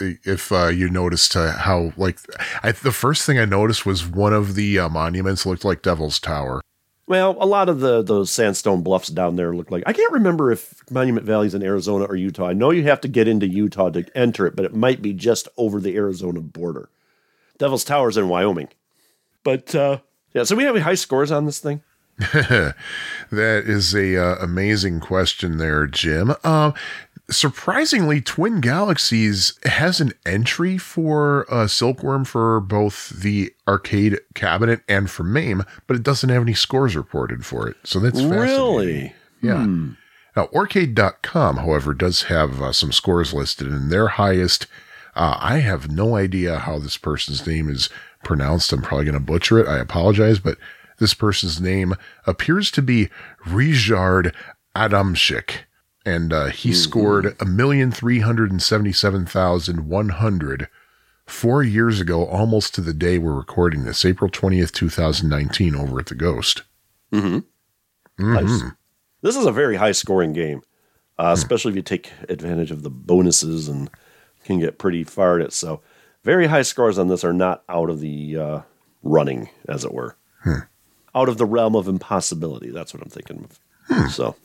if uh you noticed uh, how like I the first thing I noticed was one of the uh, monuments looked like Devil's Tower. Well, a lot of the those sandstone bluffs down there look like. I can't remember if Monument Valley's in Arizona or Utah. I know you have to get into Utah to enter it, but it might be just over the Arizona border. Devil's Tower's in Wyoming. But uh, yeah, so we have high scores on this thing. that is a uh, amazing question there, Jim. Um surprisingly Twin Galaxies has an entry for uh, Silkworm for both the arcade cabinet and for MAME, but it doesn't have any scores reported for it. So that's. Really? Yeah. Now, Aurcade.com, however, does have uh, some scores listed, and their highest, uh, I have no idea how this person's name is pronounced. I'm probably going to butcher it. I apologize, but this person's name appears to be Ryszard Adamczyk, and uh, he scored a million three hundred and seventy-seven thousand one hundred four years ago, almost to the day we're recording this, April 20th, 2019, over at the Ghost. Nice. This is a very high scoring game, uh, especially if you take advantage of the bonuses and can get pretty far at it. So, very high scores on this are not out of the uh, running, as it were, out of the realm of impossibility. That's what I'm thinking of. Hmm. So,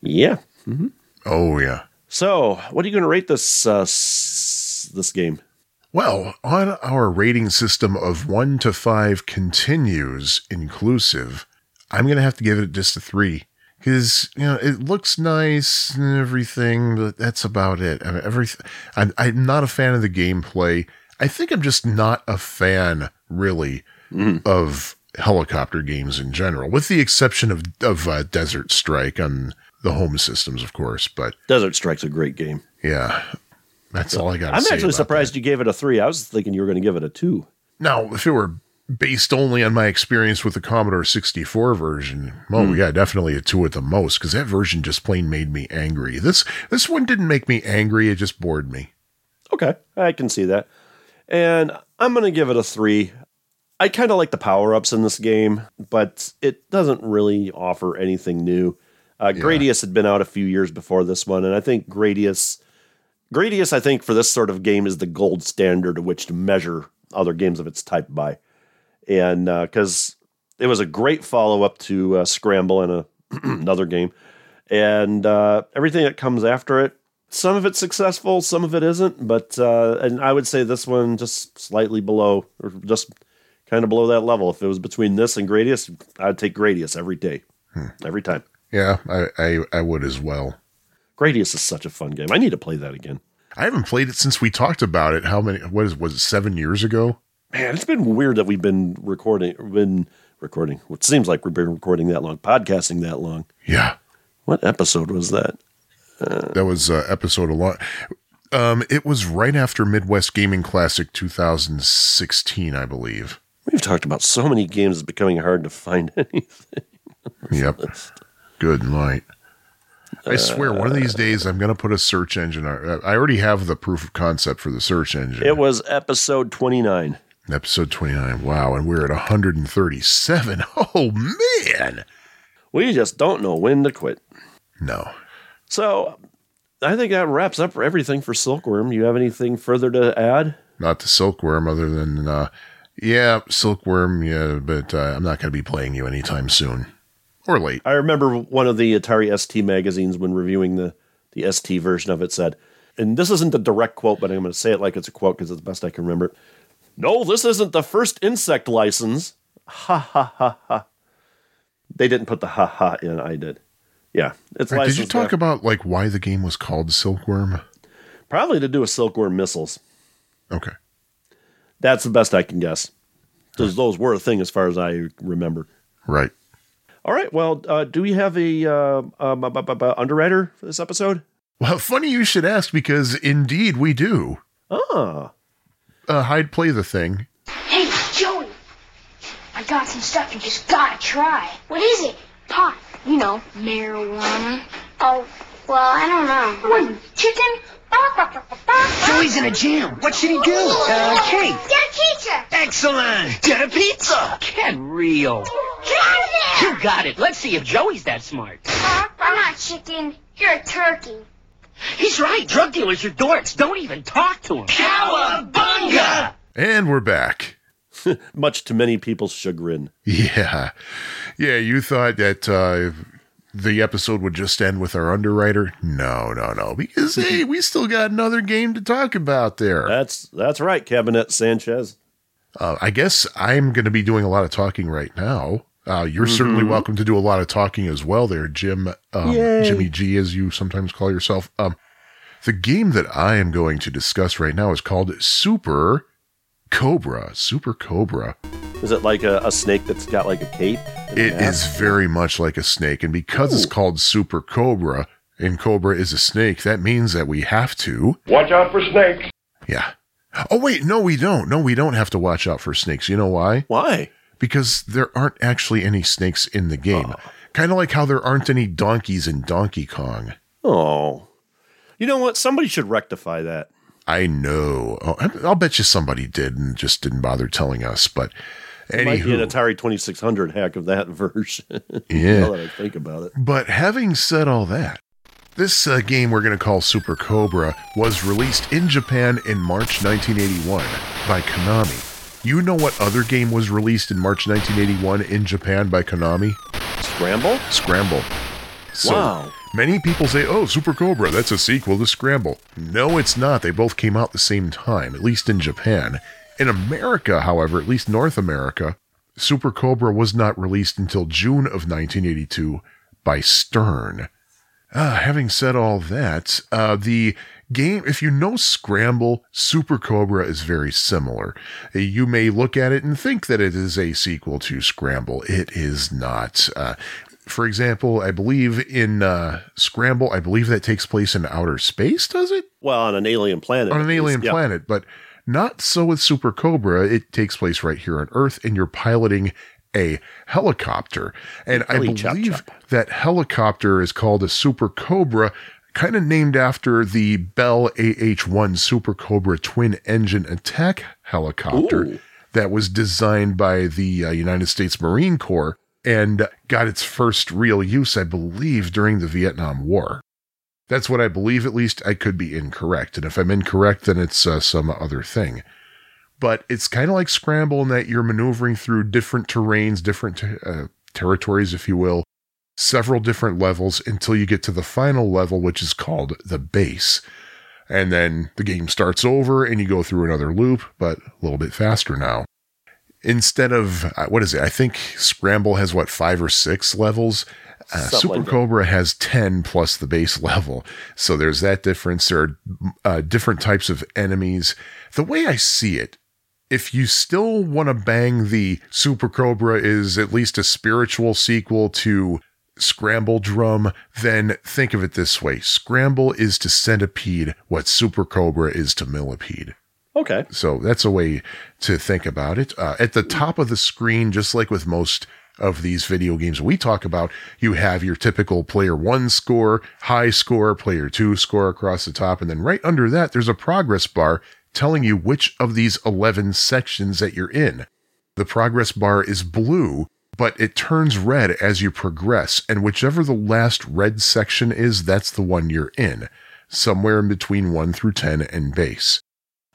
yeah. Mm-hmm. Oh, yeah. So, what are you going to rate this uh, s- this game? Well, on our rating system of one to five continues inclusive, I'm going to have to give it just a three. Because, you know, it looks nice and everything, but that's about it. I mean, every, I'm, I'm not a fan of the gameplay. I think I'm just not a fan, really, mm-hmm. of helicopter games in general, with the exception of, of uh, Desert Strike on the home systems, of course. But Desert Strike's a great game. yeah, that's all I got I'm actually surprised you gave it a three. I was thinking you were going to give it a two. Now, if it were based only on my experience with the Commodore 64 version, oh yeah, definitely a two at the most, because that version just plain made me angry. This this one didn't make me angry; it just bored me. Okay, I can see that. And I'm going to give it a three. I kind of like the power ups in this game, but it doesn't really offer anything new. Uh, Gradius had been out a few years before this one, and I think Gradius, Gradius, I think for this sort of game is the gold standard of which to measure other games of its type by, and because it was a great follow up to uh, Scramble and a another game, and uh, everything that comes after it some of it's successful, some of it isn't, but uh, and I would say this one just slightly below, or just kind of below that level. If it was between this and Gradius, I'd take Gradius every day, every time. Yeah, I, I I would as well. Gradius is such a fun game. I need to play that again. I haven't played it since we talked about it. How many? What is was it? Seven years ago? Man, it's been weird that we've been recording, been recording. It seems like we've been recording that long, podcasting that long. Yeah, What episode was that? that was uh, episode a lot. Um, it was right after Midwest Gaming Classic 2016, I believe. We've talked about so many games; it's becoming hard to find anything. Yep. Good night. I swear, one of these days I'm going to put a search engine. I I already have the proof of concept for the search engine. It was episode twenty nine. Episode 29. Wow. And we're at 137. Oh, man. We just don't know when to quit. No. So I think that wraps up everything for Silkworm. You have anything further to add? Not to silkworm, other than, uh, yeah, silkworm, yeah, but uh, I'm not going to be playing you anytime soon or late. I remember one of the Atari ST magazines when reviewing the, the ST version of it said, and this isn't a direct quote, but I'm going to say it like it's a quote because it's the best I can remember. No, this isn't the first insect license. Ha ha ha ha. They didn't put the ha ha in. I did. Yeah, it's Right, did you talk about like why the game was called Silkworm? Probably to do with silkworm missiles. Okay. That's the best I can guess. Those, those were a thing as far as I remember. Right. All right. Well, uh, do we have a uh, um, bu- bu- bu- underwriter for this episode? Well, funny you should ask because indeed we do. Ah, Uh, Hyde, play the thing. Hey, Joey! I got some stuff you just gotta try. What is it? Pot. You know, marijuana. Oh, well, I don't know. What, chicken? Joey's in a jam. What should he do? Uh, cake. Get a pizza! Excellent. Get a pizza. Get real. Get out of there! You got it. Let's see if Joey's that smart. I'm not chicken. You're a turkey. He's right. Drug dealers are dorks. Don't even talk to him. Cowabunga! And we're back. much to many people's chagrin. Yeah. Yeah, you thought that uh, the episode would just end with our underwriter? No, no, no. Because, hey, we still got another game to talk about there. That's that's right, Cabinet Sanchez. Uh, I guess I'm going to be doing a lot of talking right now. Uh, you're certainly welcome to do a lot of talking as well, there, Jim, um, Jimmy G, as you sometimes call yourself. Um, the game that I am going to discuss right now is called Super Cobra. Super Cobra. Is it like a, a snake that's got like a cape? and a It is very much like a snake, and because it's called Super Cobra, and Cobra is a snake, that means that we have to. Watch out for snakes. Yeah. Oh wait, no, we don't. No, we don't have to watch out for snakes. You know why? Why? because there aren't actually any snakes in the game. Oh. Kind of like how there aren't any donkeys in Donkey Kong. Oh, you know what? Somebody should rectify that. I know. Oh, I'll bet you somebody did and just didn't bother telling us. But It might be an Atari Twenty Six Hundred hack of that version. Yeah. now that I think about it. but having said all that, this uh, game we're going to call Super Cobra was released in Japan in March 1981 by Konami. You know what other game was released in March 1981 in Japan by Konami? Scramble? Scramble. So Wow. many people say, "Oh, Super Cobra, that's a sequel to Scramble." No, it's not. They both came out the same time, at least in Japan. In America, however, at least North America, Super Cobra was not released until June of 1982 by Stern. Uh, having said all that, uh, the game, if you know Scramble, Super Cobra is very similar. You may look at it and think that it is a sequel to Scramble. It is not. Uh, for example, I believe in uh, Scramble, I believe that takes place in outer space, does it? Well, on an alien planet. on an least. alien planet, but not so with Super Cobra. It takes place right here on Earth, and you're piloting a helicopter. And I believe chop chop. that helicopter is called a Super Cobra, kind of named after the Bell AH 1 Super Cobra twin engine attack helicopter Ooh. that was designed by the uh, United States Marine Corps and got its first real use, I believe, during the Vietnam War. That's what I believe, at least. I could be incorrect. And if I'm incorrect, then it's uh, some other thing. But it's kind of like Scramble in that you're maneuvering through different terrains, different uh, territories, if you will, several different levels until you get to the final level, which is called the base. And then the game starts over and you go through another loop, but a little bit faster now. Instead of, uh, what is it? I think Scramble has what, five or six levels? Uh, Super like that. Cobra has 10 plus the base level. So there's that difference. There are uh, different types of enemies. The way I see it, if you still want to bang the Super Cobra is at least a spiritual sequel to Scramble Drum, then think of it this way Scramble is to Centipede what Super Cobra is to Millipede. Okay. So that's a way to think about it. Uh, at the top of the screen, just like with most of these video games we talk about, you have your typical player one score, high score, player two score across the top. And then right under that, there's a progress bar telling you which of these 11 sections that you're in. The progress bar is blue, but it turns red as you progress. And whichever the last red section is, that's the one you're in, somewhere in between 1 through 10 and base.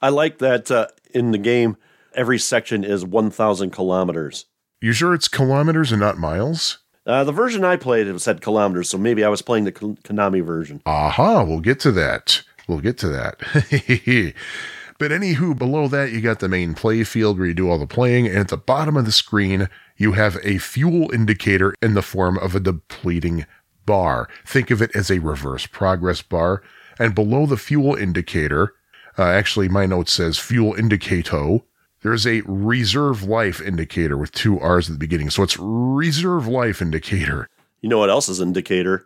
I like that uh, in the game, every section is 1,000 kilometers. You sure it's kilometers and not miles? Uh, the version I played it said kilometers, so maybe I was playing the Konami version. Aha, we'll get to that. We'll get to that. but anywho, below that, you got the main play field where you do all the playing, and at the bottom of the screen, you have a fuel indicator in the form of a depleting bar. Think of it as a reverse progress bar. And below the fuel indicator, uh, actually, my note says fuel indicato. There's a reserve life indicator with two R's at the beginning. So it's reserve life indicator. You know what else is indicator?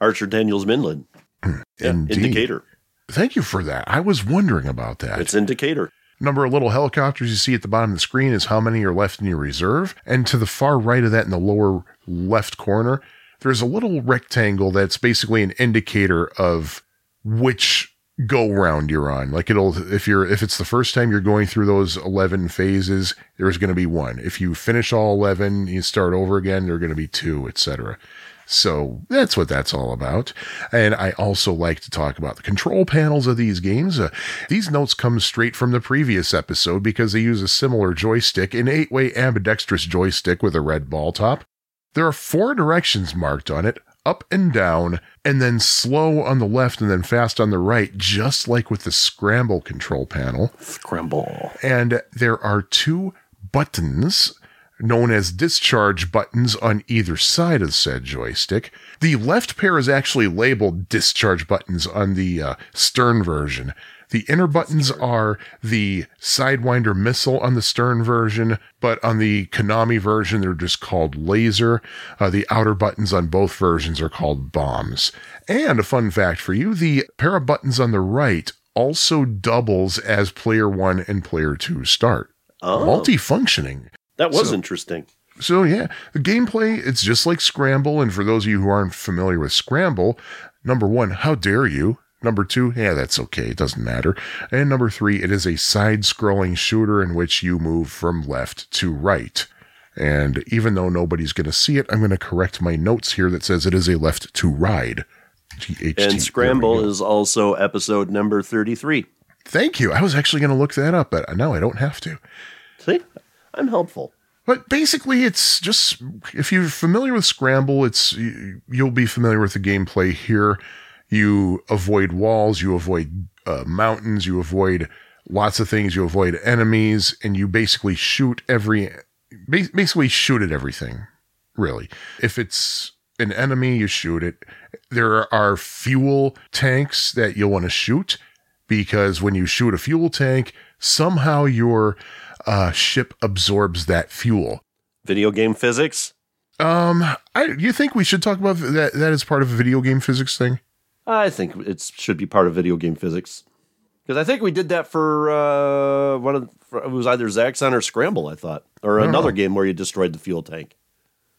Archer Daniels Midland. Hmm. Yeah, Indeed. indicator. Thank you for that. I was wondering about that. It's indicator. number of little helicopters you see at the bottom of the screen is how many are left in your reserve. And to the far right of that in the lower left corner, there's a little rectangle that's basically an indicator of which go round you're on. Like it'll if you're if it's the first time you're going through those 11 phases, there's going to be one. If you finish all 11, you start over again, there're going to be two, etc. So that's what that's all about. And I also like to talk about the control panels of these games. Uh, these notes come straight from the previous episode because they use a similar joystick, an eight way ambidextrous joystick with a red ball top. There are four directions marked on it up and down, and then slow on the left and then fast on the right, just like with the scramble control panel. Scramble. And there are two buttons known as discharge buttons on either side of said joystick. The left pair is actually labeled discharge buttons on the uh, stern version. The inner buttons are the Sidewinder missile on the stern version, but on the Konami version, they're just called laser. Uh, the outer buttons on both versions are called bombs. And a fun fact for you the pair of buttons on the right also doubles as player one and player two start. Oh, Multifunctioning. that was so- interesting. So yeah, the gameplay, it's just like Scramble. And for those of you who aren't familiar with Scramble, number one, how dare you? Number two, yeah, that's okay. It doesn't matter. And number three, it is a side scrolling shooter in which you move from left to right. And even though nobody's going to see it, I'm going to correct my notes here that says it is a left to ride. GHT. And Scramble is also episode number 33. Thank you. I was actually going to look that up, but now I don't have to. See? I'm helpful. But basically, it's just if you're familiar with Scramble, it's you'll be familiar with the gameplay here. You avoid walls, you avoid uh, mountains, you avoid lots of things, you avoid enemies, and you basically shoot every basically shoot at everything. Really, if it's an enemy, you shoot it. There are fuel tanks that you'll want to shoot because when you shoot a fuel tank, somehow your uh, ship absorbs that fuel. Video game physics? Um, I you think we should talk about that? That is part of a video game physics thing. I think it should be part of video game physics. Because I think we did that for uh, one of for, it was either Zaxxon or Scramble, I thought, or another game where you destroyed the fuel tank.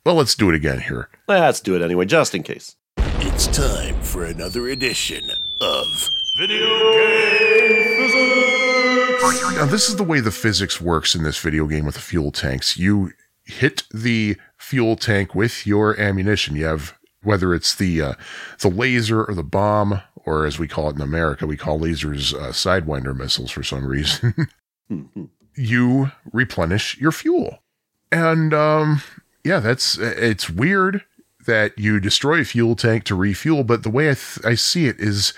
Well, let's do it again here. Let's do it anyway, just in case. It's time for another edition of Video Game Physics. Now, this is the way the physics works in this video game with the fuel tanks. You hit the fuel tank with your ammunition. You have whether it's the uh, the laser or the bomb, or as we call it in America, we call lasers uh, sidewinder missiles for some reason. you replenish your fuel, and um, yeah, that's it's weird that you destroy a fuel tank to refuel, but the way I, th- I see it is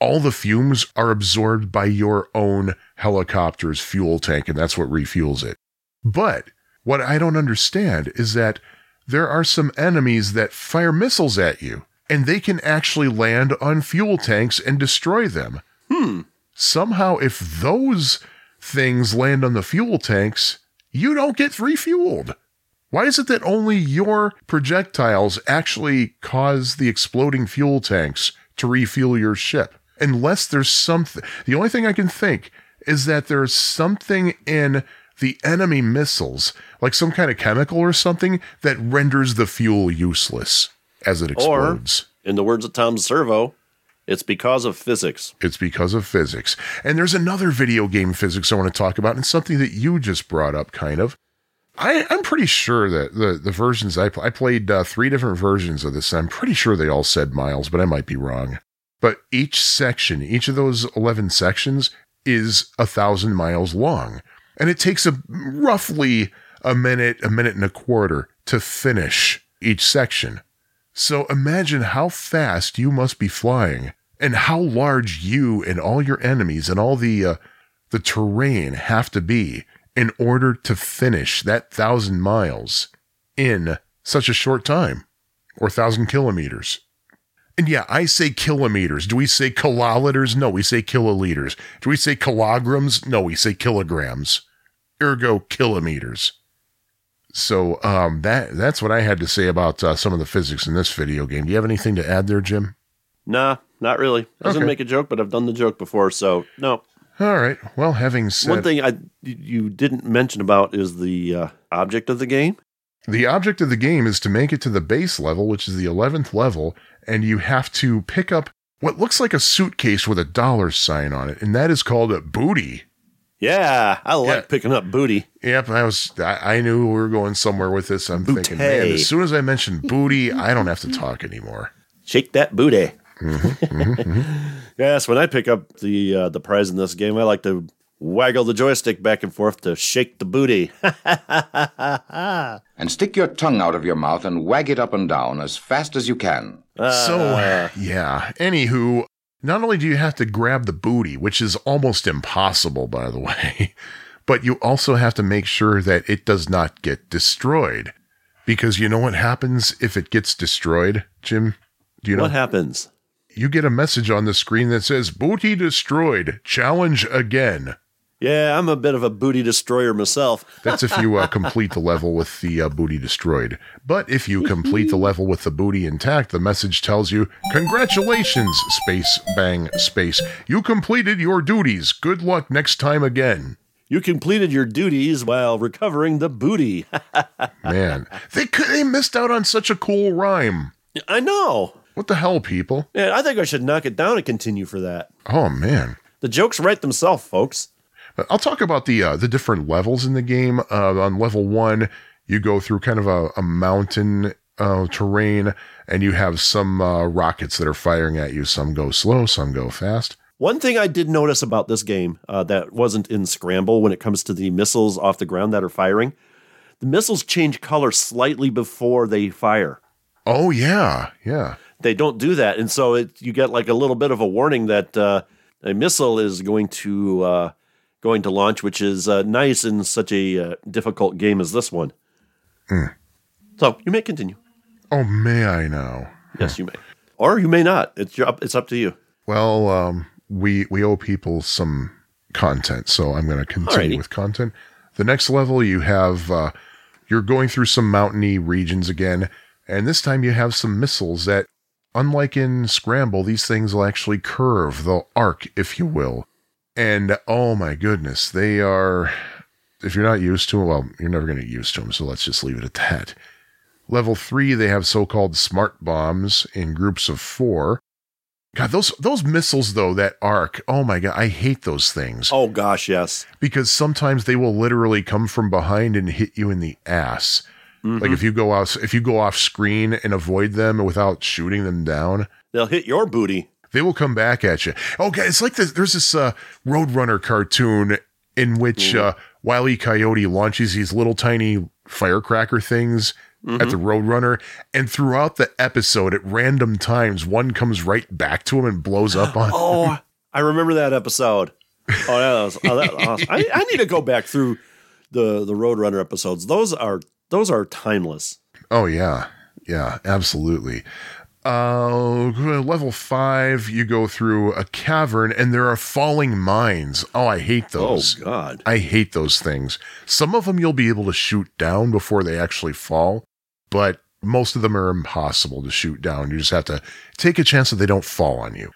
all the fumes are absorbed by your own helicopter's fuel tank, and that's what refuels it. But what I don't understand is that there are some enemies that fire missiles at you, and they can actually land on fuel tanks and destroy them. Hmm. Somehow, if those things land on the fuel tanks, you don't get refueled. Why is it that only your projectiles actually cause the exploding fuel tanks to refuel your ship? Unless there's something. The only thing I can think is that there's something in the enemy missiles, like some kind of chemical or something, that renders the fuel useless as it explodes. In the words of Tom Servo, it's because of physics. It's because of physics. And there's another video game physics I want to talk about, and something that you just brought up, kind of. I, I'm pretty sure that the, the versions I, pl- I played uh, three different versions of this. I'm pretty sure they all said miles, but I might be wrong. But each section, each of those 11 sections is a thousand miles long. And it takes a roughly a minute, a minute and a quarter to finish each section. So imagine how fast you must be flying and how large you and all your enemies and all the uh, the terrain have to be in order to finish that thousand miles in such a short time or thousand kilometers. And yeah, I say kilometers. Do we say kiloliters? No, we say kiloliters. Do we say kilograms? No, we say kilograms. Ergo kilometers. So um, that that's what I had to say about uh, some of the physics in this video game. Do you have anything to add there, Jim? Nah, not really. I was Okay. gonna make a joke, but I've done the joke before, so no. All right. Well, having said One thing I you didn't mention about is the uh, object of the game. The object of the game is to make it to the base level, which is the 11th level, and you have to pick up what looks like a suitcase with a dollar sign on it, and that is called a booty. Yeah, I like Yeah. picking up booty. Yep, I was. I, I knew we were going somewhere with this. I'm thinking, man, as soon as I mentioned booty, I don't have to talk anymore. Shake that booty. Mm-hmm, yes, when I pick up the uh, the prize in this game, I like to waggle the joystick back and forth to shake the booty. and stick your tongue out of your mouth and wag it up and down as fast as you can. so yeah. Anywho, not only do you have to grab the booty, which is almost impossible, by the way, but you also have to make sure that it does not get destroyed. Because you know what happens if it gets destroyed, Jim? Do you know? what happens? you get a message on the screen that says booty destroyed challenge again Yeah, I'm a bit of a booty destroyer myself. that's if you uh, complete the level with the uh, booty destroyed but if you complete the level with the booty intact the message tells you congratulations space bang space you completed your duties good luck next time again You completed your duties while recovering the booty. man they could, they missed out on such a cool rhyme I know. what the hell people Yeah, I think I should knock it down and continue for that. oh man The jokes write themselves, folks. But I'll talk about the uh, the different levels in the game. Uh, on level one, you go through kind of a, a mountain uh, terrain, and you have some uh, rockets that are firing at you. Some go slow, some go fast. One thing I did notice about this game uh, that wasn't in Scramble when it comes to the missiles off the ground that are firing, the missiles change color slightly before they fire. Oh yeah, yeah. They don't do that, and so it, you get like a little bit of a warning that uh, a missile is going to uh, going to launch, which is uh, nice in such a uh, difficult game as this one. So you may continue. Oh, may I now? Yes, you may, or you may not. It's your, up- it's up to you. Well, um, we we owe people some content, so I'm going to continue Alrighty. with content. The next level, you have uh, you're going through some mountainy regions again, and this time you have some missiles that, unlike in Scramble, these things will actually curve, they'll arc, if you will. And oh my goodness, they are. If you're not used to them, well, you're never going to get used to them. So let's just leave it at that. Level three, they have so-called smart bombs in groups of four. God, those those missiles though that arc. Oh my god, I hate those things Oh gosh, yes. because sometimes they will literally come from behind and hit you in the ass. Like mm-hmm. if you go out, if you go off screen and avoid them without shooting them down, They'll hit your booty. They will come back at you. Okay, it's like this. There's this uh, Roadrunner cartoon in which uh, Wile E. Coyote launches these little tiny firecracker things at the Roadrunner, and throughout the episode, at random times, one comes right back to him and blows up on. Oh, I remember that episode. Oh, that was, oh, that was awesome. I, I need to go back through the the Roadrunner episodes. Those are those are timeless. Oh yeah, yeah, absolutely. Uh, level five, you go through a cavern and there are falling mines. Oh, I hate those. Oh God. I hate those things. Some of them you'll be able to shoot down before they actually fall, but most of them are impossible to shoot down. You just have to take a chance that they don't fall on you.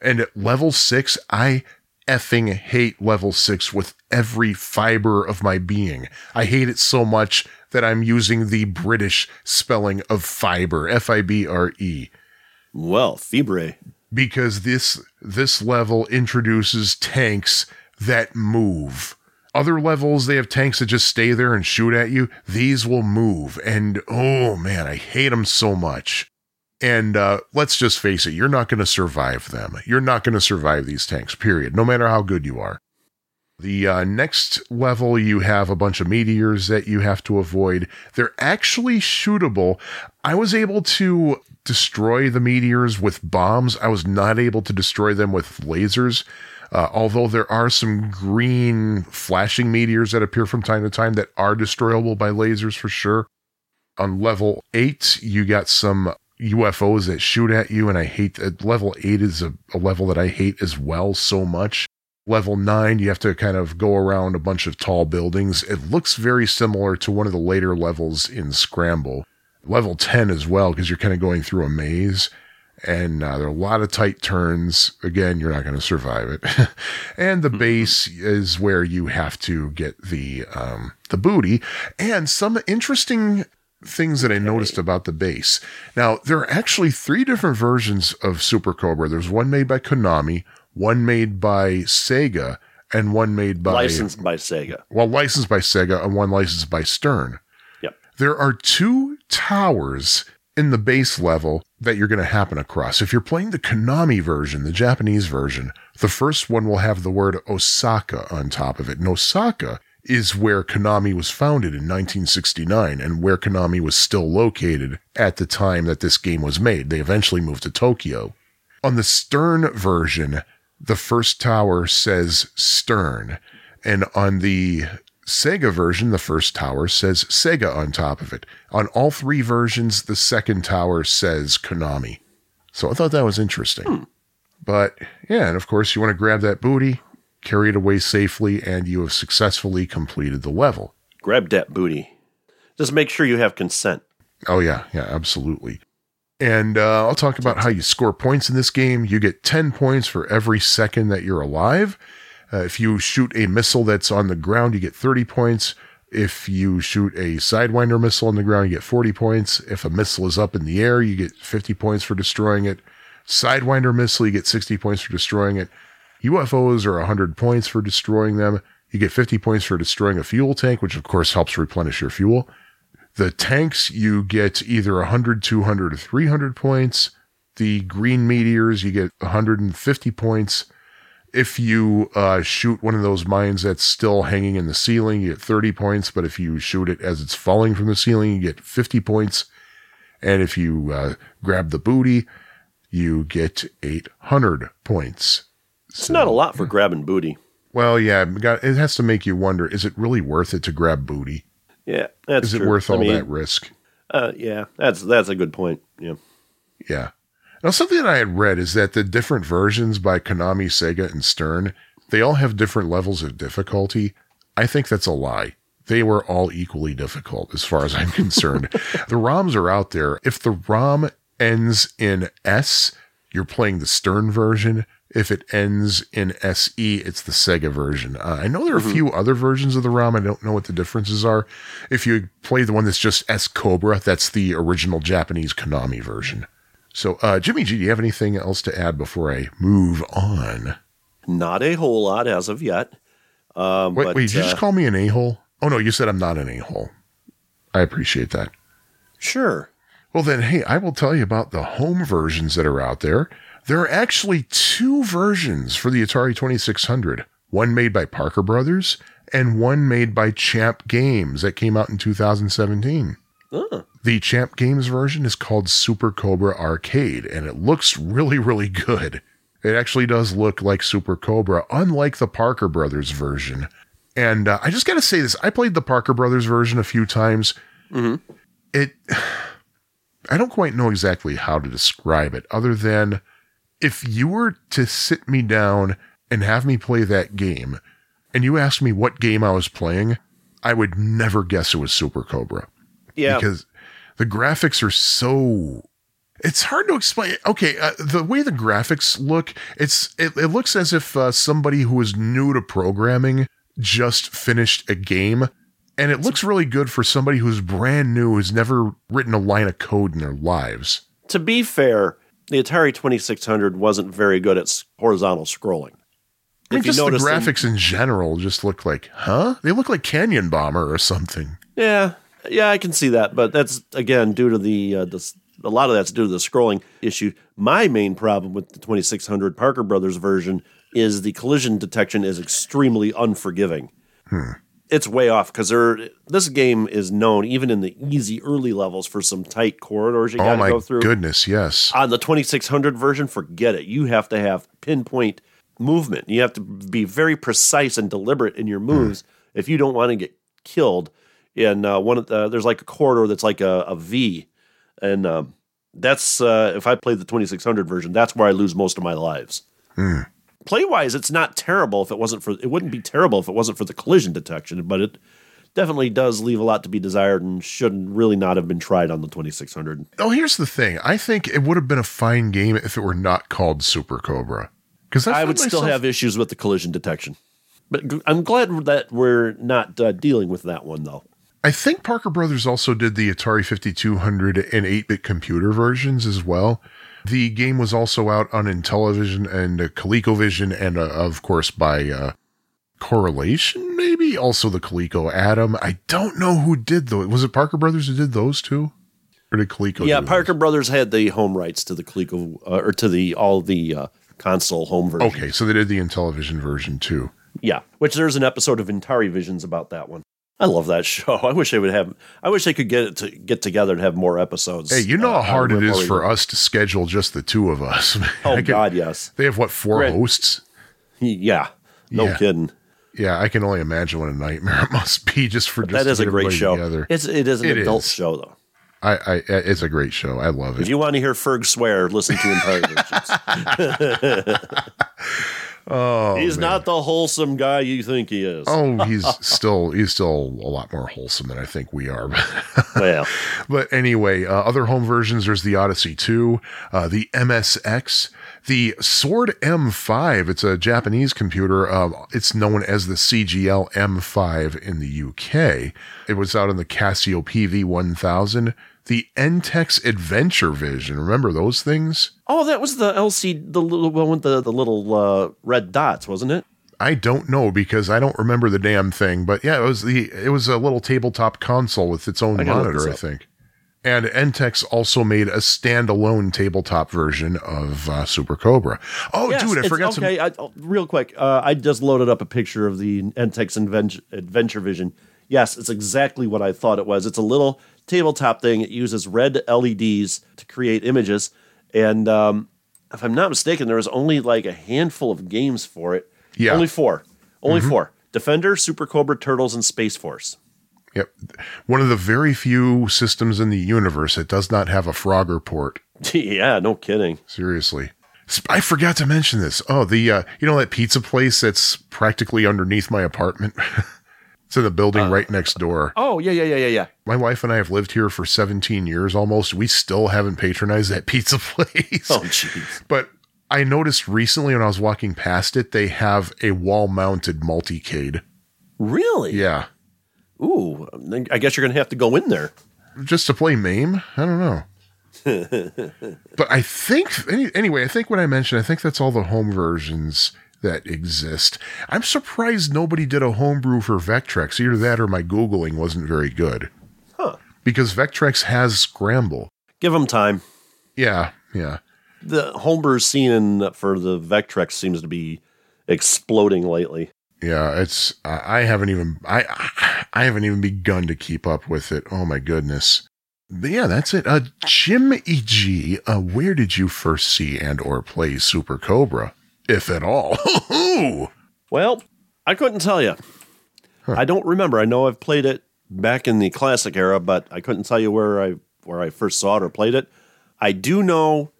And at level six, I effing hate level six with every fiber of my being. I hate it so much that I'm using the British spelling of fiber, F I B R E Well, Fibre. because this this level introduces tanks that move. Other levels they have tanks that just stay there and shoot at you. These will move, and oh man, I hate them so much. And uh, let's just face it, you're not going to survive them. You're not going to survive these tanks. Period. No matter how good you are. The uh, next level, you have a bunch of meteors that you have to avoid. They're actually shootable. I was able to destroy the meteors with bombs. I was not able to destroy them with lasers. Uh, although there are some green flashing meteors that appear from time to time that are destroyable by lasers for sure. On level eight, you got some UFOs that shoot at you, and I hate that. Level eight is a, a level that I hate as well so much Level 9, you have to kind of go around a bunch of tall buildings. It looks very similar to one of the later levels in Scramble. Level 10 as well, because you're kind of going through a maze and uh, there are a lot of tight turns. Again, you're not going to survive it. and the base is where you have to get the um, the booty. And some interesting things that I noticed about the base. Now, there are actually three different versions of Super Cobra. There's one made by Konami, one made by Sega, and one made by Licensed by Sega. well, licensed by Sega and one licensed by Stern. Yep. There are two towers in the base level that you're going to happen across. If you're playing the Konami version, the Japanese version, the first one will have the word Osaka on top of it. And Osaka is where Konami was founded in 1969 and where Konami was still located at the time that this game was made. They eventually moved to Tokyo. On the Stern version, the first tower says Stern. And on the Sega version, the first tower says Sega on top of it. On all three versions, the second tower says Konami. So I thought that was interesting. Hmm. But yeah, and of course, you want to grab that booty, carry it away safely, and you have successfully completed the level. Grab that booty. Just make sure you have consent. Oh, yeah, yeah, absolutely. And uh, I'll talk about how you score points in this game. You get 10 points for every second that you're alive. Uh, if you shoot a missile that's on the ground, you get 30 points. If you shoot a Sidewinder missile on the ground, you get 40 points. If a missile is up in the air, you get 50 points for destroying it. Sidewinder missile, you get 60 points for destroying it. UFOs are 100 points for destroying them. You get 50 points for destroying a fuel tank, which of course helps replenish your fuel. The tanks, you get either 100, 200, or 300 points. The green meteors, you get 150 points. If you uh, shoot one of those mines that's still hanging in the ceiling, you get 30 points. But if you shoot it as it's falling from the ceiling, you get 50 points. And if you uh, grab the booty, you get 800 points. It's not a lot for grabbing booty. Well, yeah, it has to make you wonder is it really worth it to grab booty? Yeah, that's Is it true. worth I all mean, that risk? Uh, yeah, that's that's a good point. Yeah. Yeah. Now, something that I had read is that the different versions by Konami, Sega, and Stern, they all have different levels of difficulty. I think that's a lie. They were all equally difficult as far as I'm concerned. the ROMs are out there. If the ROM ends in S, you're playing the Stern version. If it ends in SE, it's the Sega version. Uh, I know there are a few other versions of the ROM. I don't know what the differences are. If you play the one that's just S Cobra, that's the original Japanese Konami version. So, uh, Jimmy G, do you have anything else to add before I move on? Not a whole lot as of yet. Um, Wait, but, wait, did you uh, just call me an a hole? Oh, no, you said I'm not an a hole. I appreciate that. Sure. Well, then, hey, I will tell you about the home versions that are out there. There are actually two versions for the Atari 2600 one made by Parker Brothers and one made by Champ Games that came out in 2017. Oh, The Champ Games version is called Super Cobra Arcade, and it looks really, really good. It actually does look like Super Cobra, unlike the Parker Brothers version. And uh, I just got to say this I played the Parker Brothers version a few times. It, I don't quite know exactly how to describe it, other than if you were to sit me down and have me play that game, and you asked me what game I was playing, I would never guess it was Super Cobra. Yeah. because the graphics are so it's hard to explain. Okay uh, the way the graphics look it's it, it looks as if uh, somebody who is new to programming just finished a game and it looks really good for somebody who's brand new who's never written a line of code in their lives. To be fair, the Atari 2600 wasn't very good at horizontal scrolling. I mean, If you just the graphics in general just look like huh they look like canyon bomber or something Yeah, yeah, I can see that, but that's again due to the uh, the a lot of that's due to the scrolling issue. My main problem with the 2600 Parker Brothers version is the collision detection is extremely unforgiving. It's way off because this game is known even in the easy early levels for some tight corridors you got oh to my go through. goodness yes On the 2600 version, forget it. You have to have pinpoint movement. You have to be very precise and deliberate in your moves if you don't want to get killed. And uh, one of the, there's like a corridor that's like a, a V, and um, that's uh, if I play the 2600 version, that's where I lose most of my lives. Play wise, it's not terrible if it wasn't for it wouldn't be terrible if it wasn't for the collision detection, but it definitely does leave a lot to be desired and shouldn't really not have been tried on the 2600. Oh, here's the thing. I think it would have been a fine game if it were not called Super Cobra. Because I would still have issues with the collision detection. But I'm glad that we're not uh, dealing with that one though. I think Parker Brothers also did the Atari 5200 and 8 bit computer versions as well. The game was also out on Intellivision and uh, ColecoVision, and uh, of course by uh, Correlation, maybe also the Coleco Adam. I don't know who did though. Was it Parker Brothers who did those two, or did Coleco? yeah, Parker Brothers had the home rights to the Coleco uh, or to the all the uh, console home version. Okay, so they did the Intellivision version too. Yeah, which there's an episode of Intari Visions about that one. I love that show. I wish they would have. I wish they could get it to get together and have more episodes. Hey, you know uh, how hard it is for us to schedule just the two of us. Oh can- God, yes. They have what four hosts? Yeah, no Yeah. kidding. Yeah, I can only imagine what a nightmare it must be just for just That to is a great show. Together. It's it is an It adult is. show though. I, I, it's a great show. I love it. If you want to hear Ferg swear, listen to Intari Visions. Oh, He's man. not the wholesome guy you think he is. Oh, he's still he's still a lot more wholesome than I think we are. Well, but anyway, uh, other home versions. There's the Odyssey 2, uh, the MSX, the Sord M5. It's a Japanese computer. Um, it's known as the CGL M5 in the UK. It was out in the Casio PV1000. The Entex Adventure Vision. Remember those things? oh, that was the LC, the little one with the the little uh, red dots, wasn't it? I don't know because I don't remember the damn thing, but yeah, it was the it was a little tabletop console with its own I monitor, I think. And Entex also made a standalone tabletop version of uh, Super Cobra. Oh, Yes, dude, I forgot Okay, I, oh, real quick, uh, I just loaded up a picture of the Entex Adventure Vision. Yes, it's exactly what I thought it was. It's a little tabletop thing. It uses red LEDs to create images, and um, if I'm not mistaken, there was only like a handful of games for it. Yeah. Mm-hmm. only four. Only four: Defender, Super Cobra, Turtles, and Space Force. Yep, one of the very few systems in the universe that does not have a Frogger port. yeah, no kidding. Seriously. I forgot to mention this. Oh, the uh, you know that pizza place that's practically underneath my apartment. in the building Uh. right next door. Oh yeah, yeah, yeah, yeah, yeah. My wife and I have lived here for 17 years almost. We still haven't patronized that pizza place. Oh jeez. But I noticed recently when I was walking past it, they have a wall mounted multicade. Really? Yeah. Ooh, I guess you're gonna have to go in there. Just to play MAME? I don't know. but I think, any, anyway, I think what I mentioned, I think that's all the home versions that exist. I'm surprised nobody did a homebrew for Vectrex. Either that or my Googling wasn't very good. Huh. Because Vectrex has Scramble. Give them time. Yeah, yeah. the homebrew scene for the Vectrex seems to be exploding lately. Yeah, it's I haven't even I I haven't even begun to keep up with it. Oh my goodness. But yeah, that's it. Uh Jim E.G., uh where did you first see and or play Super Cobra? If at all. Well, I couldn't tell you. I don't remember. I know I've played it back in the classic era, but I couldn't tell you where I where I first saw it or played it. I do know,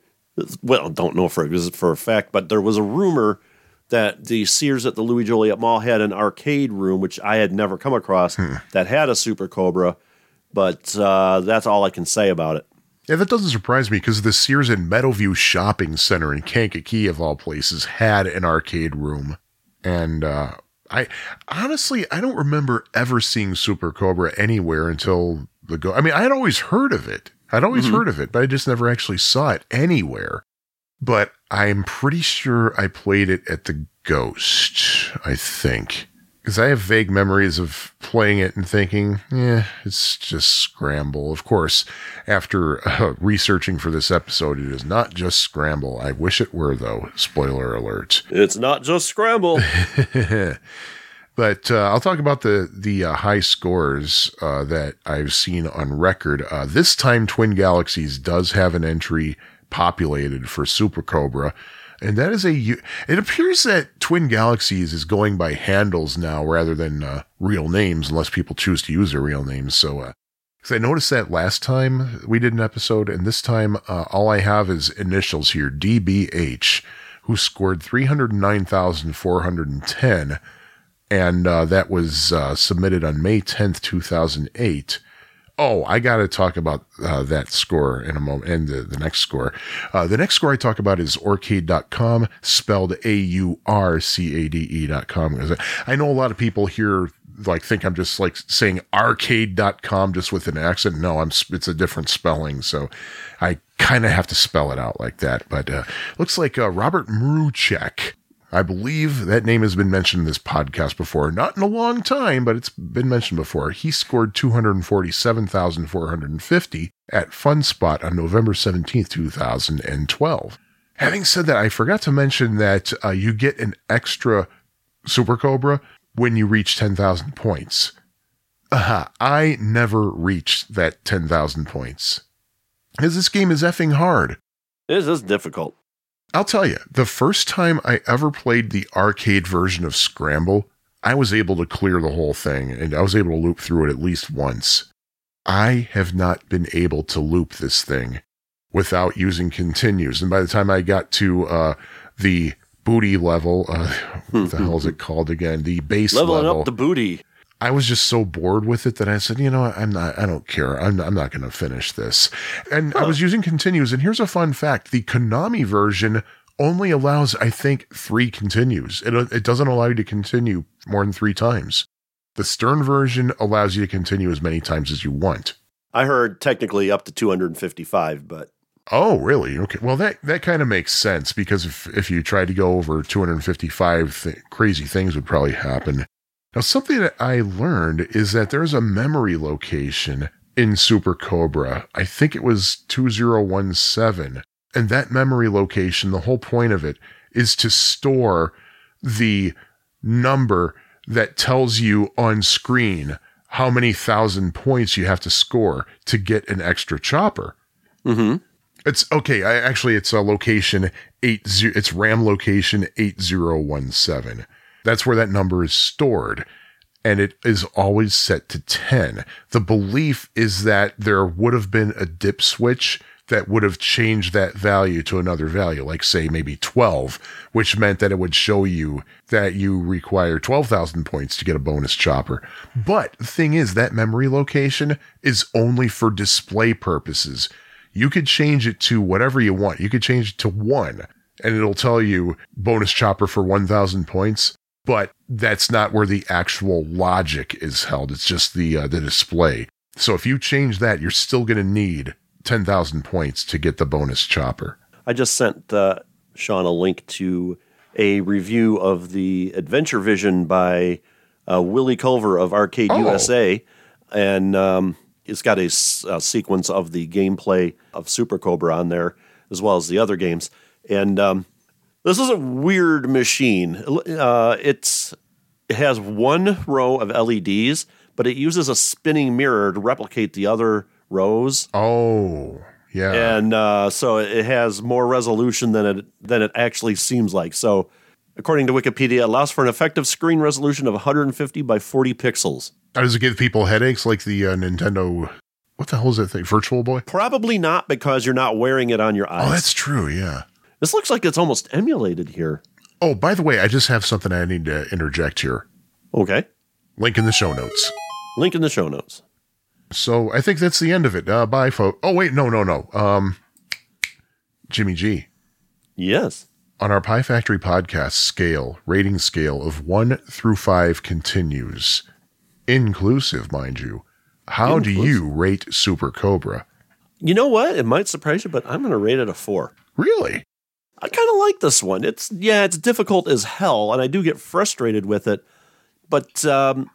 well, don't know for for a fact, but there was a rumor that the Sears at the Louis Joliet Mall had an arcade room, which I had never come across, that had a Super Cobra. But uh, that's all I can say about it. Yeah, that doesn't surprise me because the Sears and Meadowview Shopping Center in Kankakee of all places had an arcade room. And uh I honestly I don't remember ever seeing Super Cobra anywhere until the go. I mean, I had always heard of it. I'd always heard of it, but I just never actually saw it anywhere. But I'm pretty sure I played it at the Ghost. I think because I have vague memories of playing it and thinking, yeah, it's just Scramble. Of course, after uh, researching for this episode, it is not just Scramble. I wish it were though. Spoiler alert. It's not just Scramble. But uh, I'll talk about the the uh, high scores uh, that I've seen on record. Uh, this time, Twin Galaxies does have an entry populated for Super Cobra, and that is a. It appears that Twin Galaxies is going by handles now rather than uh, real names, unless people choose to use their real names. So, uh, because I noticed that last time we did an episode, and this time uh, all I have is initials here, DBH, who scored 309,410. And uh, that was uh, submitted on May 10th, 2008. Oh, I got to talk about uh, that score in a moment and the, the next score. Uh, the next score I talk about is Aurcade.com, spelled A U R C A D E.com. I know a lot of people here like think I'm just like saying arcade.com just with an accent. No, I'm it's a different spelling. So I kind of have to spell it out like that. But uh, looks like uh, Robert Mruczek. I believe that name has been mentioned in this podcast before. Not in a long time, but it's been mentioned before. He scored 247,450 at FunSpot on November 17th, 2012. Having said that, I forgot to mention that uh, you get an extra Super Cobra when you reach 10,000 points. Aha, I never reached that 10,000 points. Because this game is effing hard. This is difficult. I'll tell you, the first time I ever played the arcade version of Scramble, I was able to clear the whole thing and I was able to loop through it at least once. I have not been able to loop this thing without using continues. And by the time I got to uh, the booty level, uh, what the hell is it called again? The base Leveling level. up the booty. I was just so bored with it that I said, you know. I'm not, I don't care. I'm, I'm not going to finish this. And I was using continues. And here's a fun fact the Konami version only allows, I think, three continues. It, it doesn't allow you to continue more than three times. The Stern version allows you to continue as many times as you want. I heard technically up to 255, but Oh, really? Okay. Well, that that kind of makes sense because if if you tried to go over 255, th- crazy things would probably happen. Now, something that I learned is that there's a memory location in Super Cobra. I think it was 2017. And that memory location, the whole point of it is to store the number that tells you on screen how many thousand points you have to score to get an extra chopper. mm-hmm. It's okay. I actually it's a location eight zero. It's RAM location eight zero one seven. That's where that number is stored, and it is always set to ten. The belief is that there would have been a dip switch that would have changed that value to another value, like say maybe twelve, which meant that it would show you that you require twelve thousand points to get a bonus chopper. But the thing is, that memory location is only for display purposes you could change it to whatever you want. You could change it to one and it'll tell you bonus chopper for 1000 points, but that's not where the actual logic is held. It's just the uh, the display. So if you change that, you're still going to need 10,000 points to get the bonus chopper. I just sent uh, Sean a link to a review of the Adventure Vision by uh, Willie Culver of Arcade Oh. USA, and um, it's got a, s- a sequence of the gameplay of Super Cobra on there, as well as the other games. And um, this is a weird machine. Uh, it's it has one row of LEDs, but it uses a spinning mirror to replicate the other rows Oh, yeah. and uh, so it has more resolution than it than it actually seems like. So, according to Wikipedia, it allows for an effective screen resolution of 150 by 40 pixels. How does it give people headaches like the uh, Nintendo? What the hell is that thing? Virtual Boy? Probably not because you're not wearing it on your eyes. Oh, that's true. Yeah. This looks like it's almost emulated here. Oh, by the way, I just have something I need to interject here. Okay, Link in the show notes. link in the show notes. So I think that's the end of it. Uh, bye, folks. Oh wait, no, no, no. Um, Jimmy G Yes, on our Pie Factory podcast scale rating scale of one through five continues, inclusive, mind you. How do you rate Super Cobra? you know what? It might surprise you, but I'm going to rate it a four. Really? I kind of like this one. It's yeah, it's difficult as hell, and I do get frustrated with it, but um,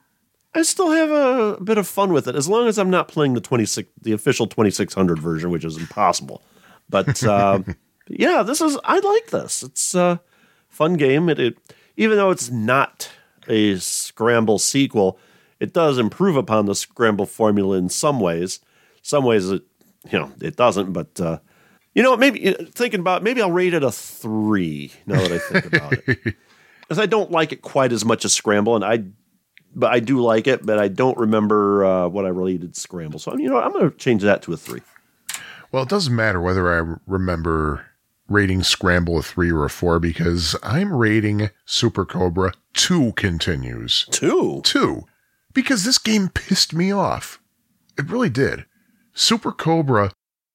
I still have a bit of fun with it as long as I'm not playing the twenty six, the official twenty six hundred version, which is impossible. But um, yeah, this is I like this. It's a fun game. It, it even though it's not a scramble sequel, it does improve upon the scramble formula in some ways. Some ways it you know it doesn't, but. Uh, you know, maybe thinking about maybe I'll rate it a three. Now that I think about it, because I don't like it quite as much as Scramble, and I, but I do like it, but I don't remember uh, what I rated Scramble. So you know, I'm going to change that to a three. Well, it doesn't matter whether I remember rating Scramble a three or a four because I'm rating Super Cobra two continues. Two. Two. Because this game pissed me off. It really did. Super Cobra,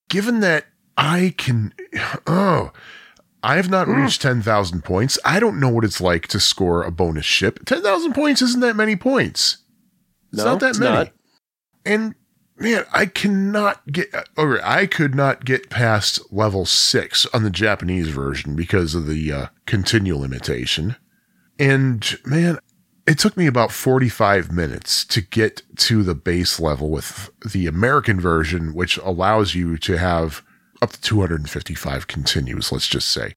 given that I can, oh, I have not reached 10,000 points. I don't know what it's like to score a bonus ship. 10,000 points isn't that many points. It's No, not that it's many. not. And man, I cannot get, or I could not get past level six on the Japanese version because of the uh, continue limitation. And man, it took me about 45 minutes to get to the base level with the American version, which allows you to have up to 255 continues, let's just say.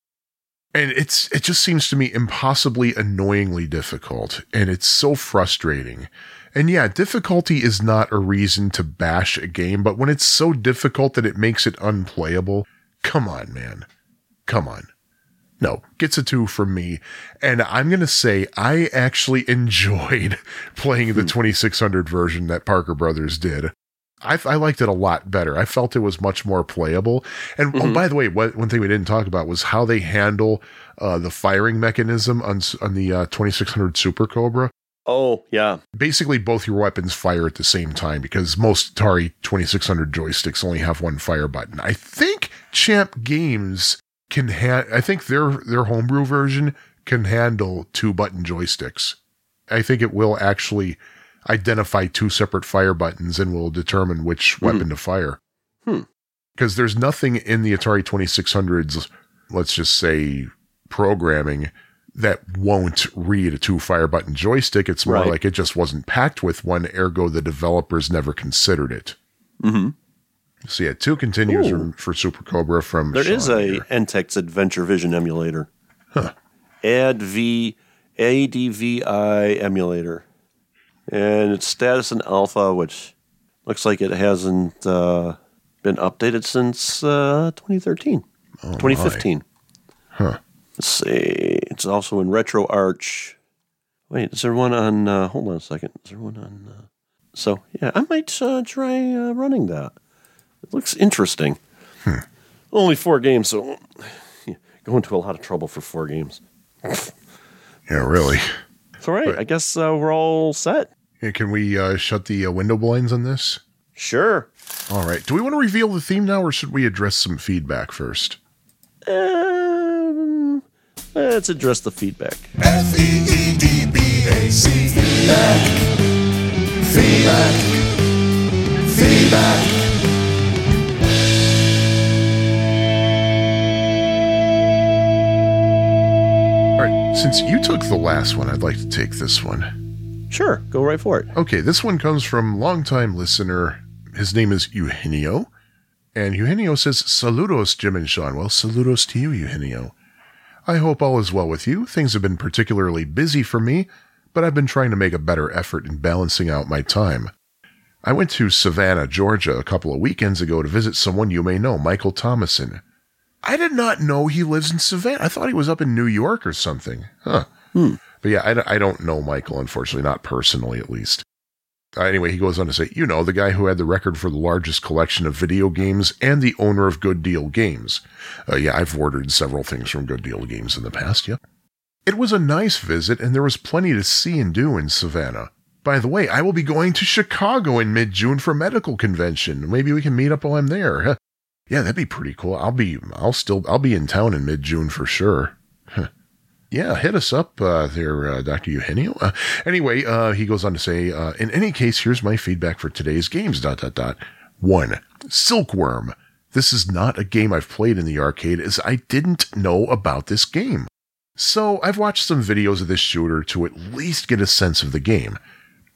And it's it just seems to me impossibly annoyingly difficult, and it's so frustrating. And yeah, difficulty is not a reason to bash a game, but when it's so difficult that it makes it unplayable, come on, man. Come on. No, gets a two from me. And I'm going to say I actually enjoyed playing the hmm. 2600 version that Parker Brothers did. I, I liked it a lot better. I felt it was much more playable. And oh, by the way, what, one thing we didn't talk about was how they handle uh, the firing mechanism on, on the uh, 2600 Super Cobra Oh, yeah. basically both your weapons fire at the same time because most Atari 2600 joysticks only have one fire button. I think Champ Games can ha- I think their their homebrew version can handle two button joysticks. I think it will actually identify two separate fire buttons and will determine which weapon to fire. Hmm. Because there's nothing in the Atari 2600's let's just say programming that won't read a two fire button joystick. It's more Right. like it just wasn't packed with one, ergo the developers never considered it. Mm-hmm. So yeah, two continues Ooh. for, Super Cobra from There is Sean a here. Entex Adventure Vision emulator. Add V ADVI emulator. And it's status in alpha, which looks like it hasn't uh, been updated since uh, 2013. 2015. Huh. Let's see. It's also in RetroArch. Wait, is there one on? Uh, hold on a second. Is there one on? Uh, so yeah, I might uh, try uh, running that. It looks interesting. Only four games, so yeah, go into a lot of trouble for four games. Yeah, really. It's all right. I guess uh, we're all set. Yeah, can we uh, shut the uh, window blinds on this? Sure. All right. Do we want to reveal the theme now, or should we address some feedback first? Um, let's address the feedback. F E E D B A C. Feedback. Feedback. Feedback. All right. Since you took the last one, I'd like to take this one. Sure, go right for it. Okay, this one comes from longtime listener. His name is Eugenio. And Eugenio says, Saludos, Jim and Sean. Well, saludos to you, Eugenio. I hope all is well with you. Things have been particularly busy for me, but I've been trying to make a better effort in balancing out my time. I went to Savannah, Georgia a couple of weekends ago to visit someone you may know, Michael Thomasson. I did not know he lives in Savannah. I thought he was up in New York or something. Huh. Hmm. But yeah, I don't know Michael, unfortunately, not personally at least. Uh, anyway, he goes on to say, you know, the guy who had the record for the largest collection of video games and the owner of Good Deal Games. Uh, yeah, I've ordered several things from Good Deal Games in the past, yeah. It was a nice visit, and there was plenty to see and do in Savannah. By the way, I will be going to Chicago in mid June for a medical convention. Maybe we can meet up while I'm there. Huh. Yeah, that'd be pretty cool. I'll be, I'll still, I'll be in town in mid June for sure. Huh. Yeah, hit us up uh, there, uh, Dr. Eugenio. Uh, anyway, uh, he goes on to say, uh, in any case, here's my feedback for today's games. Dot dot dot. One, Silkworm. This is not a game I've played in the arcade, as I didn't know about this game. So I've watched some videos of this shooter to at least get a sense of the game.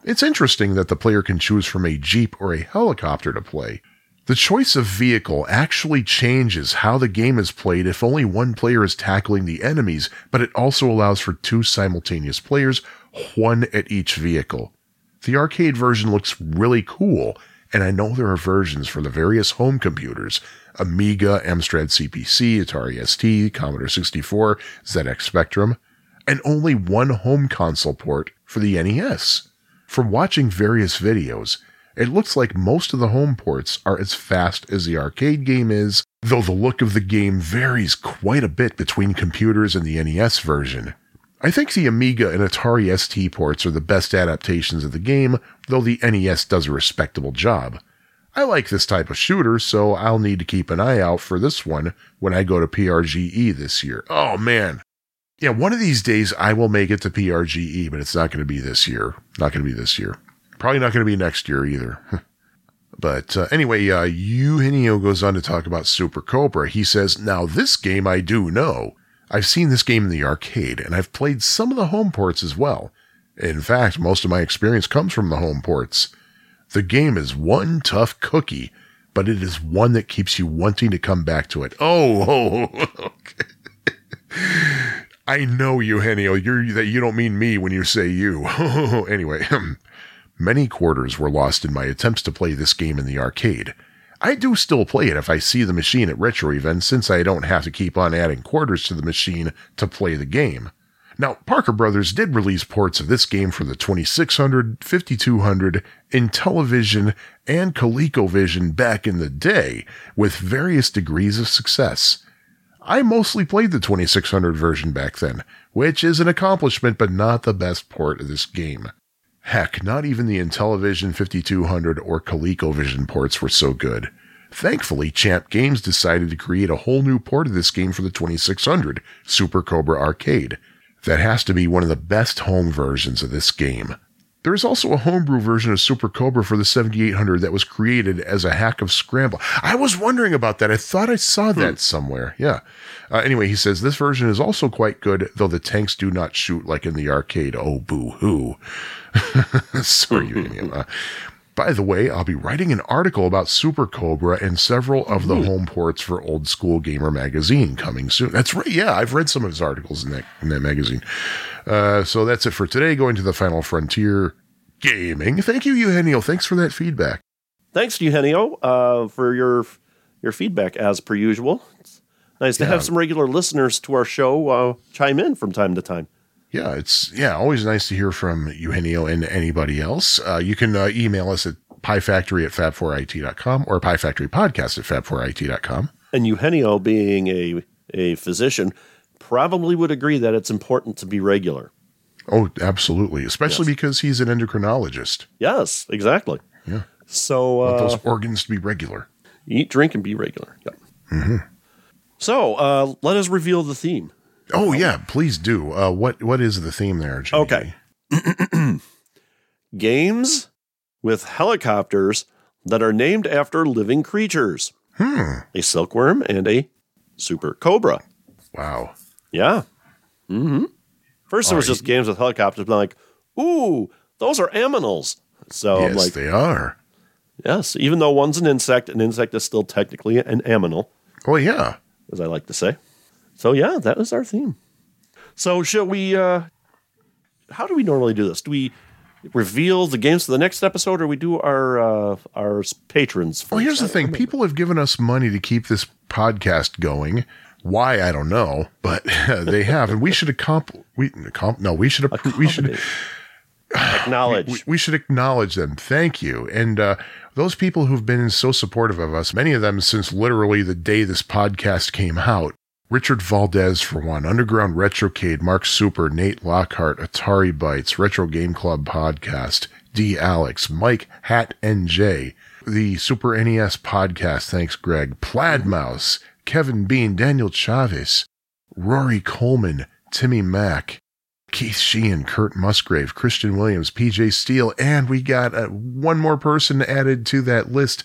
It's interesting that the player can choose from a jeep or a helicopter to play. The choice of vehicle actually changes how the game is played if only one player is tackling the enemies, but it also allows for two simultaneous players, one at each vehicle. The arcade version looks really cool, and I know there are versions for the various home computers Amiga, Amstrad CPC, Atari ST, Commodore 64, ZX Spectrum, and only one home console port for the NES. From watching various videos, it looks like most of the home ports are as fast as the arcade game is, though the look of the game varies quite a bit between computers and the NES version. I think the Amiga and Atari ST ports are the best adaptations of the game, though the NES does a respectable job. I like this type of shooter, so I'll need to keep an eye out for this one when I go to PRGE this year. Oh man. Yeah, one of these days I will make it to PRGE, but it's not going to be this year. Not going to be this year. Probably not going to be next year either. But uh, anyway, uh, Eugenio goes on to talk about Super Cobra. He says, Now, this game I do know. I've seen this game in the arcade, and I've played some of the home ports as well. In fact, most of my experience comes from the home ports. The game is one tough cookie, but it is one that keeps you wanting to come back to it. Oh, oh okay. I know, Eugenio, you're, that you don't mean me when you say you. anyway, Many quarters were lost in my attempts to play this game in the arcade. I do still play it if I see the machine at retro events since I don't have to keep on adding quarters to the machine to play the game. Now, Parker Brothers did release ports of this game for the 2600, 5200, Intellivision, and ColecoVision back in the day with various degrees of success. I mostly played the 2600 version back then, which is an accomplishment but not the best port of this game. Heck, not even the Intellivision 5200 or ColecoVision ports were so good. Thankfully, Champ Games decided to create a whole new port of this game for the 2600, Super Cobra Arcade. That has to be one of the best home versions of this game. There is also a homebrew version of Super Cobra for the 7800 that was created as a hack of Scramble. I was wondering about that. I thought I saw that somewhere. Yeah. Uh, anyway, he says this version is also quite good, though the tanks do not shoot like in the arcade. Oh, boo hoo. Sorry, Eugenio. Uh, by the way, I'll be writing an article about Super Cobra and several of the home ports for Old School Gamer magazine coming soon. That's right. Yeah, I've read some of his articles in that in that magazine. Uh, so that's it for today. Going to the Final Frontier Gaming. Thank you, Eugenio. Thanks for that feedback. Thanks, Eugenio, uh, for your your feedback as per usual. It's nice to Yeah. have some regular listeners to our show uh, chime in from time to time. Yeah, it's yeah, always nice to hear from Eugenio and anybody else. Uh, you can uh, email us at piefactory at fab4it.com or piefactorypodcast at fab4it.com. And Eugenio, being a a physician, probably would agree that it's important to be regular. Oh, absolutely. Especially because he's an endocrinologist. Yes, exactly. Yeah. So uh, those organs to be regular. eat, drink, and be regular. Yep. So uh, let us reveal the theme. Oh yeah, please do. Uh, what what is the theme there? Okay. Games with helicopters that are named after living creatures. Hmm. A silkworm and a super cobra. Wow. Yeah. Mm-hmm. First, it was just games with helicopters, but I'm like, ooh, those are aminals. So I'm yes, like, they are. yes, even though one's an insect, an insect is still technically an aminal, Oh yeah. as I like to say. So yeah, that is our theme. So shall we? uh How do we normally do this? Do we reveal the games for the next episode, or we do our uh our patrons? First? Well, here's the thing: people have given us money to keep this podcast going. Why I don't know, but they have, and we should accomplish. We accom- no, we should. appro- We should. acknowledge. We, we should acknowledge them. Thank you. And uh, those people who've been so supportive of us, many of them since literally the day this podcast came out. Richard Valdez, for one, Underground Retrocade, Mark Super, Nate Lockhart, Atari Bytes, Retro Game Club Podcast, D. Alex, Mike Hat NJ, the Super NES Podcast, thanks Greg, Plaid Mouse, Kevin Bean, Daniel Chavez, Rory Coleman, Timmy Mack, Keith Sheehan, Kurt Musgrave, Christian Williams, PJ Steele, and we got uh, one more person added to that list.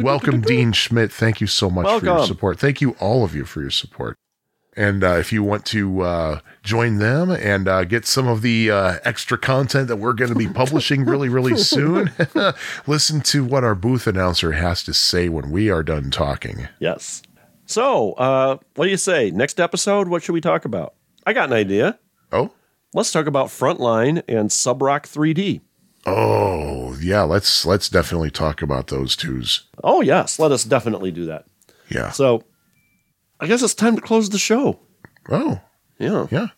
Welcome, Dean Schmidt. Thank you so much for your support. Thank you, all of you, for your support. And uh, if you want to uh, join them and uh, get some of the uh, extra content that we're going to be publishing really, really soon, listen to what our booth announcer has to say when we are done talking. Yes. So, uh, what do you say? Next episode, what should we talk about? I got an idea. Oh, Let's talk about Frontline and SubRoc 3D. oh, yeah. Let's let's definitely talk about those twos. Oh, yes. Let us definitely do that. Yeah. So, I guess it's time to close the show. Oh, Yeah. yeah,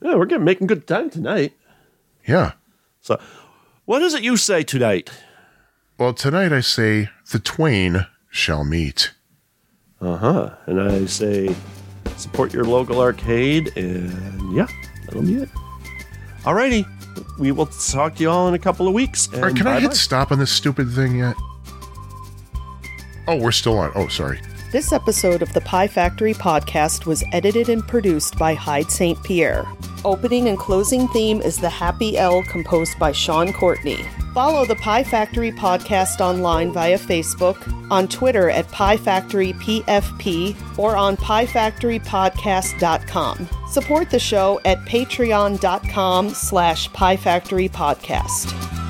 Yeah, we're getting making good time tonight. yeah. So, what is it you say tonight? Well, tonight I say the twain shall meet. Uh huh. And I say support your local arcade, and yeah, that'll be it. Alrighty. We will talk to you all in a couple of weeks. All right, can I bye-bye. hit stop on this stupid thing yet? Oh, we're still on. Oh, sorry. This episode of the Pie Factory podcast was edited and produced by Hyde St. Pierre. Opening and closing theme is The Happy L composed by Sean Courtney. Follow the Pie Factory podcast online via Facebook, on Twitter at Pie Factory PFP, or on piefactorypodcast.com. Support the show at patreon.com slash piefactorypodcast.